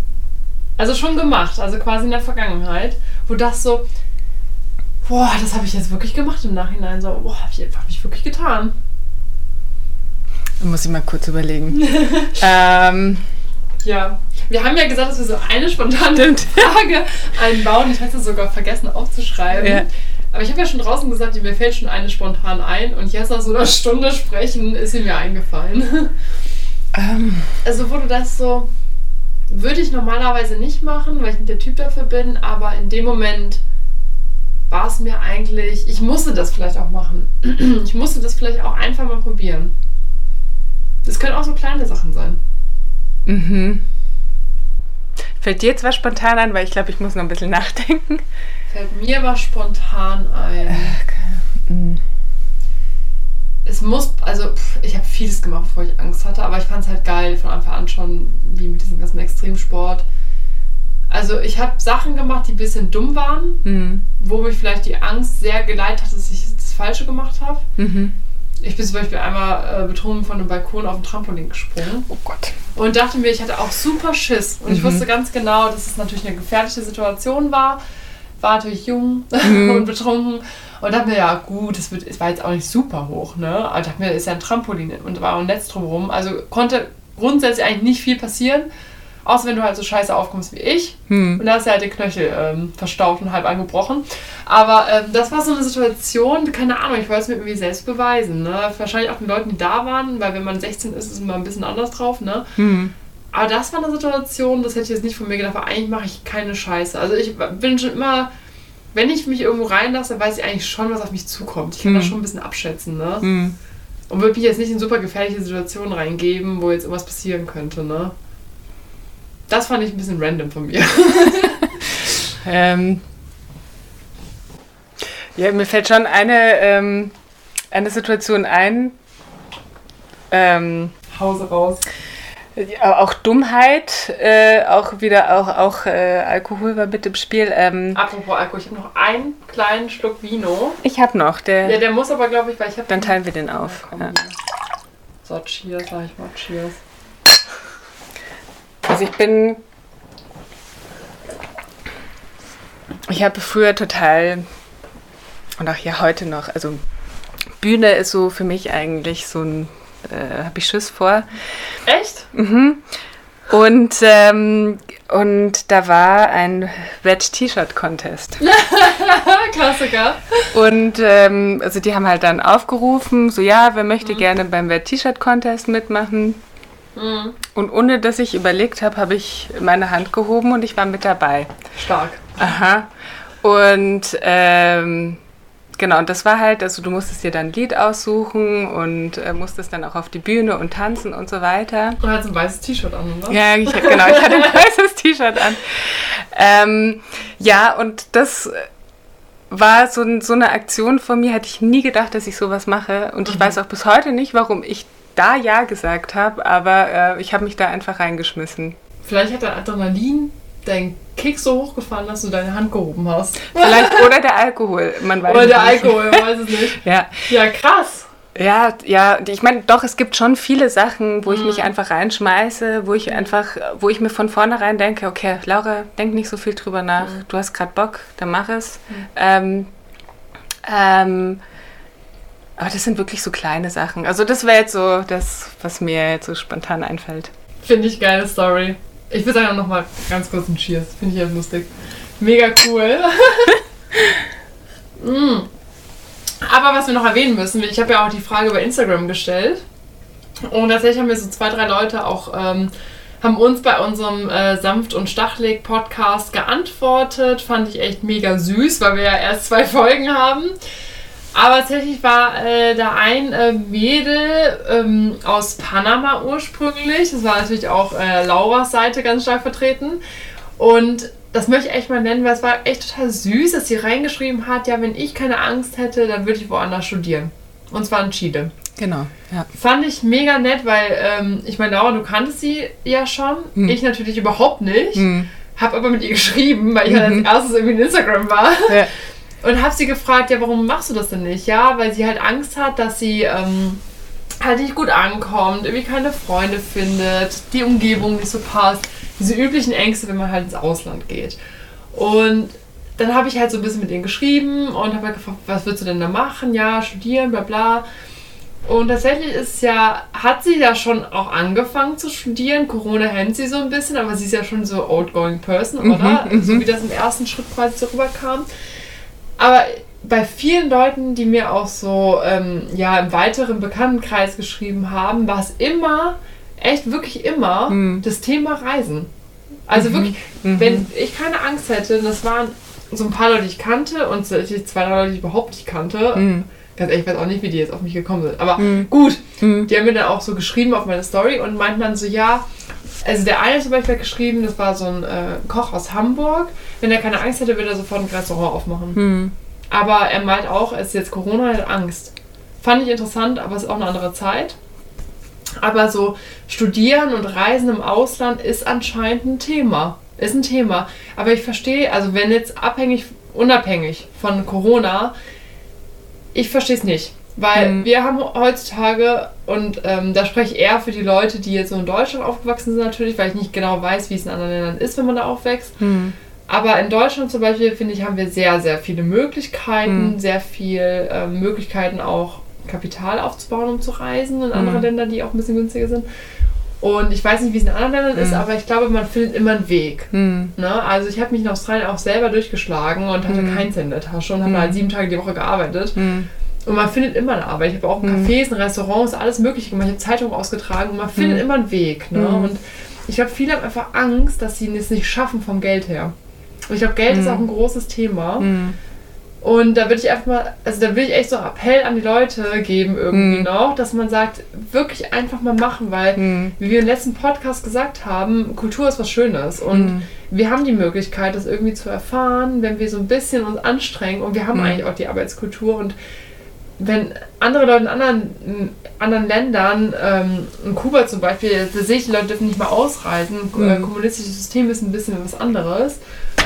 Also schon gemacht, also quasi in der Vergangenheit, wo das so, boah, das habe ich jetzt wirklich gemacht im Nachhinein, so, boah, habe ich, hab ich wirklich getan. Da muss ich mal kurz überlegen. [LAUGHS] ähm, Ja. Wir haben ja gesagt, dass wir so eine spontane. Frage einbauen. Ich hatte sogar vergessen aufzuschreiben. Ja. Aber ich habe ja schon draußen gesagt, mir fällt schon eine spontan ein. Und jetzt nach so einer Stunde sprechen ist sie mir eingefallen. ähm, Also du das so, würde ich normalerweise nicht machen, weil ich nicht der Typ dafür bin, aber in dem Moment war es mir eigentlich, ich musste das vielleicht auch machen. [CLEARS THROAT] Ich musste das vielleicht auch einfach mal probieren. Das können auch so kleine Sachen sein. mhm. Fällt dir jetzt was spontan an, weil ich glaube, ich muss noch ein bisschen [LAUGHS] nachdenken. Fällt mir was spontan ein. Mhm. Es muss, also pff, ich habe vieles gemacht, bevor ich Angst hatte, aber ich fand es halt geil von Anfang an schon, wie mit diesem ganzen Extremsport. Also ich habe Sachen gemacht, die ein bisschen dumm waren, Mhm. wo mich vielleicht die Angst sehr geleitet hat, dass ich das Falsche gemacht habe. Mhm. Ich bin zum Beispiel einmal äh, betrunken von einem Balkon auf dem Trampolin gesprungen Oh Gott. und dachte mir, ich hatte auch super Schiss. Und ich Mhm. wusste ganz genau, dass es natürlich eine gefährliche Situation war. War natürlich jung [LAUGHS] Mhm. und betrunken. Und dachte mir, ja gut, es, wird, es war jetzt auch nicht super hoch, ne? Aber dachte mir, ist ja ein Trampolin und war auch ein Netz drumherum. Also konnte grundsätzlich eigentlich nicht viel passieren. Außer wenn du halt so scheiße aufkommst wie ich. Hm. Und da hast du halt den Knöchel ähm, verstaucht und halb angebrochen. Aber ähm, das war so eine Situation, keine Ahnung, ich wollte es mir irgendwie selbst beweisen. Ne? Wahrscheinlich auch den Leuten, die da waren, weil wenn man 16 ist, ist man ein bisschen anders drauf. Ne? Hm. Aber das war eine Situation, das hätte ich jetzt nicht von mir gedacht, weil eigentlich mache ich keine Scheiße. Also ich bin schon immer, wenn ich mich irgendwo reinlasse, weiß ich eigentlich schon, was auf mich zukommt. Ich kann Hm. das schon ein bisschen abschätzen. Ne? Hm. Und würde mich jetzt nicht in super gefährliche Situationen reingeben, wo jetzt irgendwas passieren könnte. Ne? Das fand ich ein bisschen random von mir. [LAUGHS] Ähm, ja, mir fällt schon eine, ähm, eine Situation ein. Ähm, Hause raus. Ja, auch Dummheit, äh, auch wieder auch, auch äh, Alkohol war mit im Spiel. Ähm, Apropos Alkohol, ich habe noch einen kleinen Schluck Vino. ich habe noch, der, Ja, der muss aber, glaube ich, weil ich habe. dann teilen wir den auf. Ja. hier. So, cheers, sag ich mal, cheers. Also ich bin. Ich habe früher total und auch ja heute noch, also Bühne ist so für mich eigentlich so ein, äh, habe ich Schiss vor. Echt? Mhm. Und, ähm, und da war ein Red T-Shirt Contest. [LAUGHS] Klassiker. Und ähm, also die haben halt dann aufgerufen, so ja, wer möchte gerne beim Red T-Shirt Contest mitmachen? Mhm. Und ohne dass ich überlegt habe, habe ich meine Hand gehoben und ich war mit dabei. Stark. Aha. Und ähm, genau, und das war halt, also du musstest dir dann ein Lied aussuchen und äh, musstest dann auch auf die Bühne und tanzen und so weiter. Und hat so ein weißes T-Shirt an, oder? Ja, ich, genau, ich hatte ein [LAUGHS] weißes T-Shirt an. Ähm, ja, und das war so, so eine Aktion von mir, hätte ich nie gedacht, dass ich sowas mache. Und ich weiß auch bis heute nicht, warum ich da Ja gesagt habe, aber äh, ich habe mich da einfach reingeschmissen. Vielleicht hat der Adrenalin deinen Kick so hochgefahren, dass du deine Hand gehoben hast. Vielleicht [LAUGHS] oder der Alkohol, man weiß Oder der nicht. Alkohol, man weiß es nicht. [LAUGHS] Ja, Ja, krass. ja, ja. Ich meine, doch, es gibt schon viele Sachen, wo ich mich einfach reinschmeiße, wo ich einfach, wo ich mir von vornherein denke, okay, Laura, denk nicht so viel drüber nach. Du hast gerade Bock, dann mach es. Ähm, ähm, aber das sind wirklich so kleine Sachen. Also das wäre jetzt so das, was mir jetzt so spontan einfällt. Finde ich geile Story. Ich will sagen noch mal ganz kurz ein Cheers. Finde ich ja lustig. Mega cool. [LAUGHS] mm. Aber was wir noch erwähnen müssen, ich habe ja auch die Frage über Instagram gestellt. Und tatsächlich haben mir so zwei, drei Leute auch, ähm, haben uns bei unserem äh, Sanft und Stachlig Podcast geantwortet. Fand ich echt mega süß, weil wir ja erst zwei [LAUGHS] Folgen haben. Aber tatsächlich war äh, da ein äh, Mädel ähm, aus Panama ursprünglich. Das war natürlich auch äh, Lauras Seite ganz stark vertreten. Und das möchte ich echt mal nennen, weil es war echt total süß, dass sie reingeschrieben hat, ja, wenn ich keine Angst hätte, dann würde ich woanders studieren. Und zwar in Chile. Genau, ja. Fand ich mega nett, weil ähm, ich meine, Laura, du kanntest sie ja schon. Hm. Ich natürlich überhaupt nicht. Hm. Hab aber mit ihr geschrieben, weil ich halt Mhm. als erstes irgendwie in Instagram war. Ja. Und habe sie gefragt, ja, warum machst du das denn nicht? Ja, weil sie halt Angst hat, dass sie ähm, halt nicht gut ankommt, irgendwie keine Freunde findet, die Umgebung nicht so passt. Diese üblichen Ängste, wenn man halt ins Ausland geht. Und dann habe ich halt so ein bisschen mit ihr geschrieben und habe halt gefragt, was würdest du denn da machen? Ja, studieren, bla bla. Und tatsächlich ist ja, hat sie ja schon auch angefangen zu studieren. Corona hemmt sie so ein bisschen, aber sie ist ja schon so outgoing person, Mhm, oder? mhm. So wie das im ersten Schritt quasi so rüberkam. Aber bei vielen Leuten, die mir auch so ähm, ja, im weiteren Bekanntenkreis geschrieben haben, war es immer, echt wirklich immer, Mhm. das Thema Reisen. Also wirklich, Mhm. wenn ich keine Angst hätte, und das waren so ein paar Leute, die ich kannte und zwei, Leute, die ich überhaupt nicht kannte. Mhm. Ganz ehrlich, ich weiß auch nicht, wie die jetzt auf mich gekommen sind. Aber Mhm. gut, Mhm. die haben mir dann auch so geschrieben auf meine Story und meinten dann so, ja, also der eine zum Beispiel hat geschrieben, das war so ein äh, Koch aus Hamburg. Wenn er keine Angst hätte, würde er sofort ein Restaurant aufmachen. Mhm. Aber er meint auch, es ist jetzt Corona, er hat Angst. Fand ich interessant, aber es ist auch eine andere Zeit. Aber so Studieren und Reisen im Ausland ist anscheinend ein Thema. ist ein Thema. Aber ich verstehe, also wenn jetzt abhängig, unabhängig von Corona, ich verstehe es nicht. Weil Mhm. wir haben heutzutage, und ähm, da spreche ich eher für die Leute, die jetzt so in Deutschland aufgewachsen sind natürlich, weil ich nicht genau weiß, wie es in anderen Ländern ist, wenn man da aufwächst. Hm. Aber in Deutschland zum Beispiel, finde ich, haben wir sehr, sehr viele Möglichkeiten, Mhm. sehr viel ähm, Möglichkeiten auch Kapital aufzubauen, um zu reisen in andere Mhm. Länder, die auch ein bisschen günstiger sind. Und ich weiß nicht, wie es in anderen Ländern ist, Mhm. aber ich glaube, man findet immer einen Weg. Hm. Ne? Also ich habe mich in Australien auch selber durchgeschlagen und hatte Mhm. keinen Cent in der Tasche und habe Mhm. halt sieben Tage die Woche gearbeitet. Und man findet immer eine Arbeit. Ich habe auch in Mhm. Cafés, in Restaurants, alles mögliche gemacht. Ich habe Zeitungen ausgetragen und man findet Mhm. immer einen Weg. Ne? Mhm. Und ich glaube, viele haben einfach Angst, dass sie es nicht schaffen vom Geld her. Und ich glaube, Geld ist auch ein großes Thema. Und da würde ich einfach mal, also da will ich echt so einen Appell an die Leute geben irgendwie Mhm. noch, dass man sagt, wirklich einfach mal machen, weil, Hm. wie wir im letzten Podcast gesagt haben, Kultur ist was Schönes. Und Mhm. wir haben die Möglichkeit, das irgendwie zu erfahren, wenn wir so ein bisschen uns anstrengen. Und wir haben eigentlich auch die Arbeitskultur. Und wenn andere Leute in anderen, in anderen Ländern, ähm, in Kuba zum Beispiel, da sehe ich, die Leute dürfen nicht mal ausreisen. Mhm. Äh, kommunistisches System ist ein bisschen was anderes.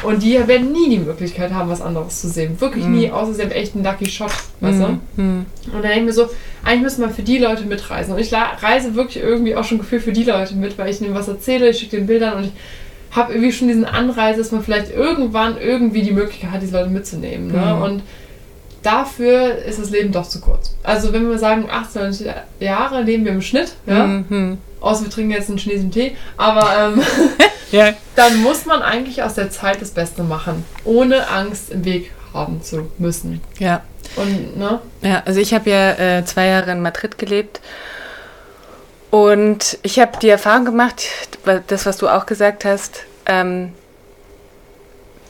Und die werden nie die Möglichkeit haben, was anderes zu sehen. Wirklich Mhm. nie, außer sie haben echt einen Lucky Shot. Weißt du? Hm. Hm. Und dann denke ich mir so, eigentlich müssen wir für die Leute mitreisen. Und ich reise wirklich irgendwie auch schon gefühlt für die Leute mit, weil ich ihnen was erzähle, ich schicke den Bildern und ich habe irgendwie schon diesen Anreise, dass man vielleicht irgendwann irgendwie die Möglichkeit hat, diese Leute mitzunehmen. Ne? Mhm. Und dafür ist das Leben doch zu kurz. Also wenn wir sagen, 18 Jahre leben wir im Schnitt, ja, Hm. Hm. außer wir trinken jetzt einen chinesischen Tee, aber ähm, [LAUGHS] Ja. dann muss man eigentlich aus der Zeit das Beste machen, ohne Angst im Weg haben zu müssen. Ja. Und, ne? Ja, also ich habe ja äh, zwei Jahre in Madrid gelebt und ich habe die Erfahrung gemacht, das, was du auch gesagt hast, ähm,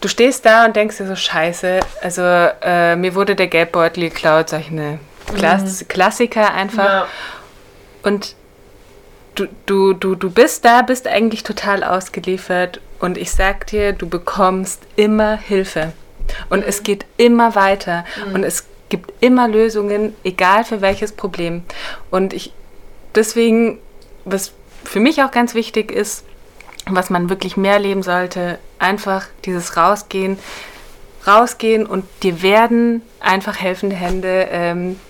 du stehst da und denkst dir so, scheiße, also äh, mir wurde der Geldbeutel geklaut, solche Klass Klassiker einfach. Ja. Und du, du, du, du bist da, bist eigentlich total ausgeliefert und ich sag dir, du bekommst immer Hilfe. Und es geht immer weiter und es gibt immer Lösungen, egal für welches Problem. Und ich deswegen, was für mich auch ganz wichtig ist, was man wirklich mehr leben sollte, einfach dieses Rausgehen, rausgehen und dir werden einfach helfende Hände ähm,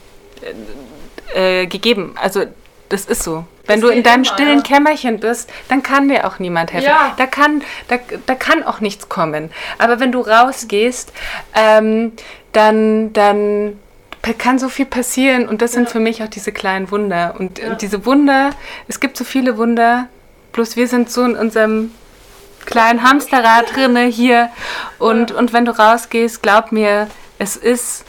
äh, gegeben. Also das ist so. Wenn Das du in deinem immer, stillen ja. Kämmerchen bist, dann kann dir auch niemand helfen. Ja. Da, kann, da, da kann auch nichts kommen. Aber wenn du rausgehst, ähm, dann, dann kann so viel passieren. Und das sind Ja. für mich auch diese kleinen Wunder. Und äh, Ja. diese Wunder, es gibt so viele Wunder, bloß wir sind so in unserem kleinen Hamsterrad drinne hier. Und, und wenn du rausgehst, glaub mir, es ist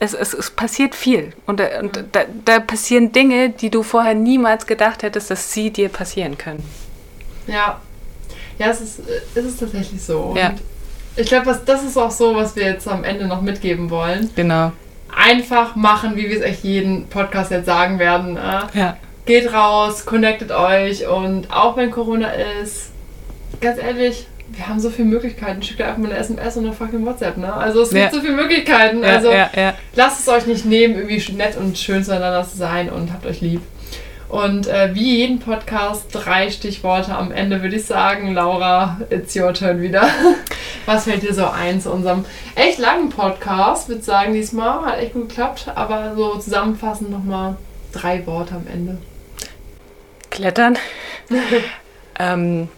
es, es, es passiert viel. Und, da- und da, da passieren Dinge, die du vorher niemals gedacht hättest, dass sie dir passieren können. Ja. Ja, es ist, es ist tatsächlich so. Und Ja. ich glaube, das ist auch so, was wir jetzt am Ende noch mitgeben wollen. Genau. Einfach machen, wie wir es echt jeden Podcast jetzt sagen werden. Äh, Ja. geht raus, connectet euch und auch wenn Corona ist, ganz ehrlich, wir haben so viele Möglichkeiten. Schickt einfach mal eine SMS und eine fucking WhatsApp, ne? Also es Ja. gibt so viele Möglichkeiten. Ja, also ja, ja. lasst es euch nicht nehmen, irgendwie nett und schön zueinander zu sein und habt euch lieb. Und äh, wie jeden Podcast, drei Stichworte am Ende würde ich sagen. Laura, it's your turn wieder. [LAUGHS] Was fällt dir so ein zu unserem echt langen Podcast? Würde sagen, diesmal hat echt gut geklappt, aber so zusammenfassend nochmal drei Worte am Ende. Klettern. [LAUGHS] ähm,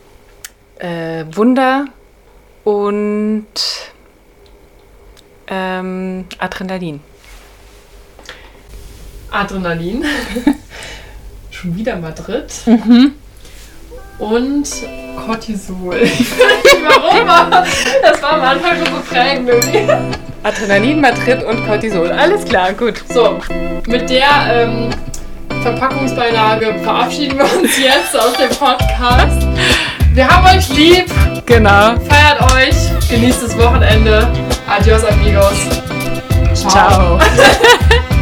äh, Wunder und ähm, Adrenalin. Adrenalin. [LAUGHS] Schon wieder Madrid. Mhm. Und Cortisol. [LAUGHS] Ich weiß nicht warum, aber das war am Anfang schon so prägend irgendwie. Adrenalin, Madrid und Cortisol. Alles klar, gut. So, mit der ähm, Verpackungsbeilage verabschieden wir uns jetzt aus dem Podcast. Wir haben euch lieb, Genau. feiert euch, genießt das Wochenende. Adios, amigos. Ciao. [LAUGHS]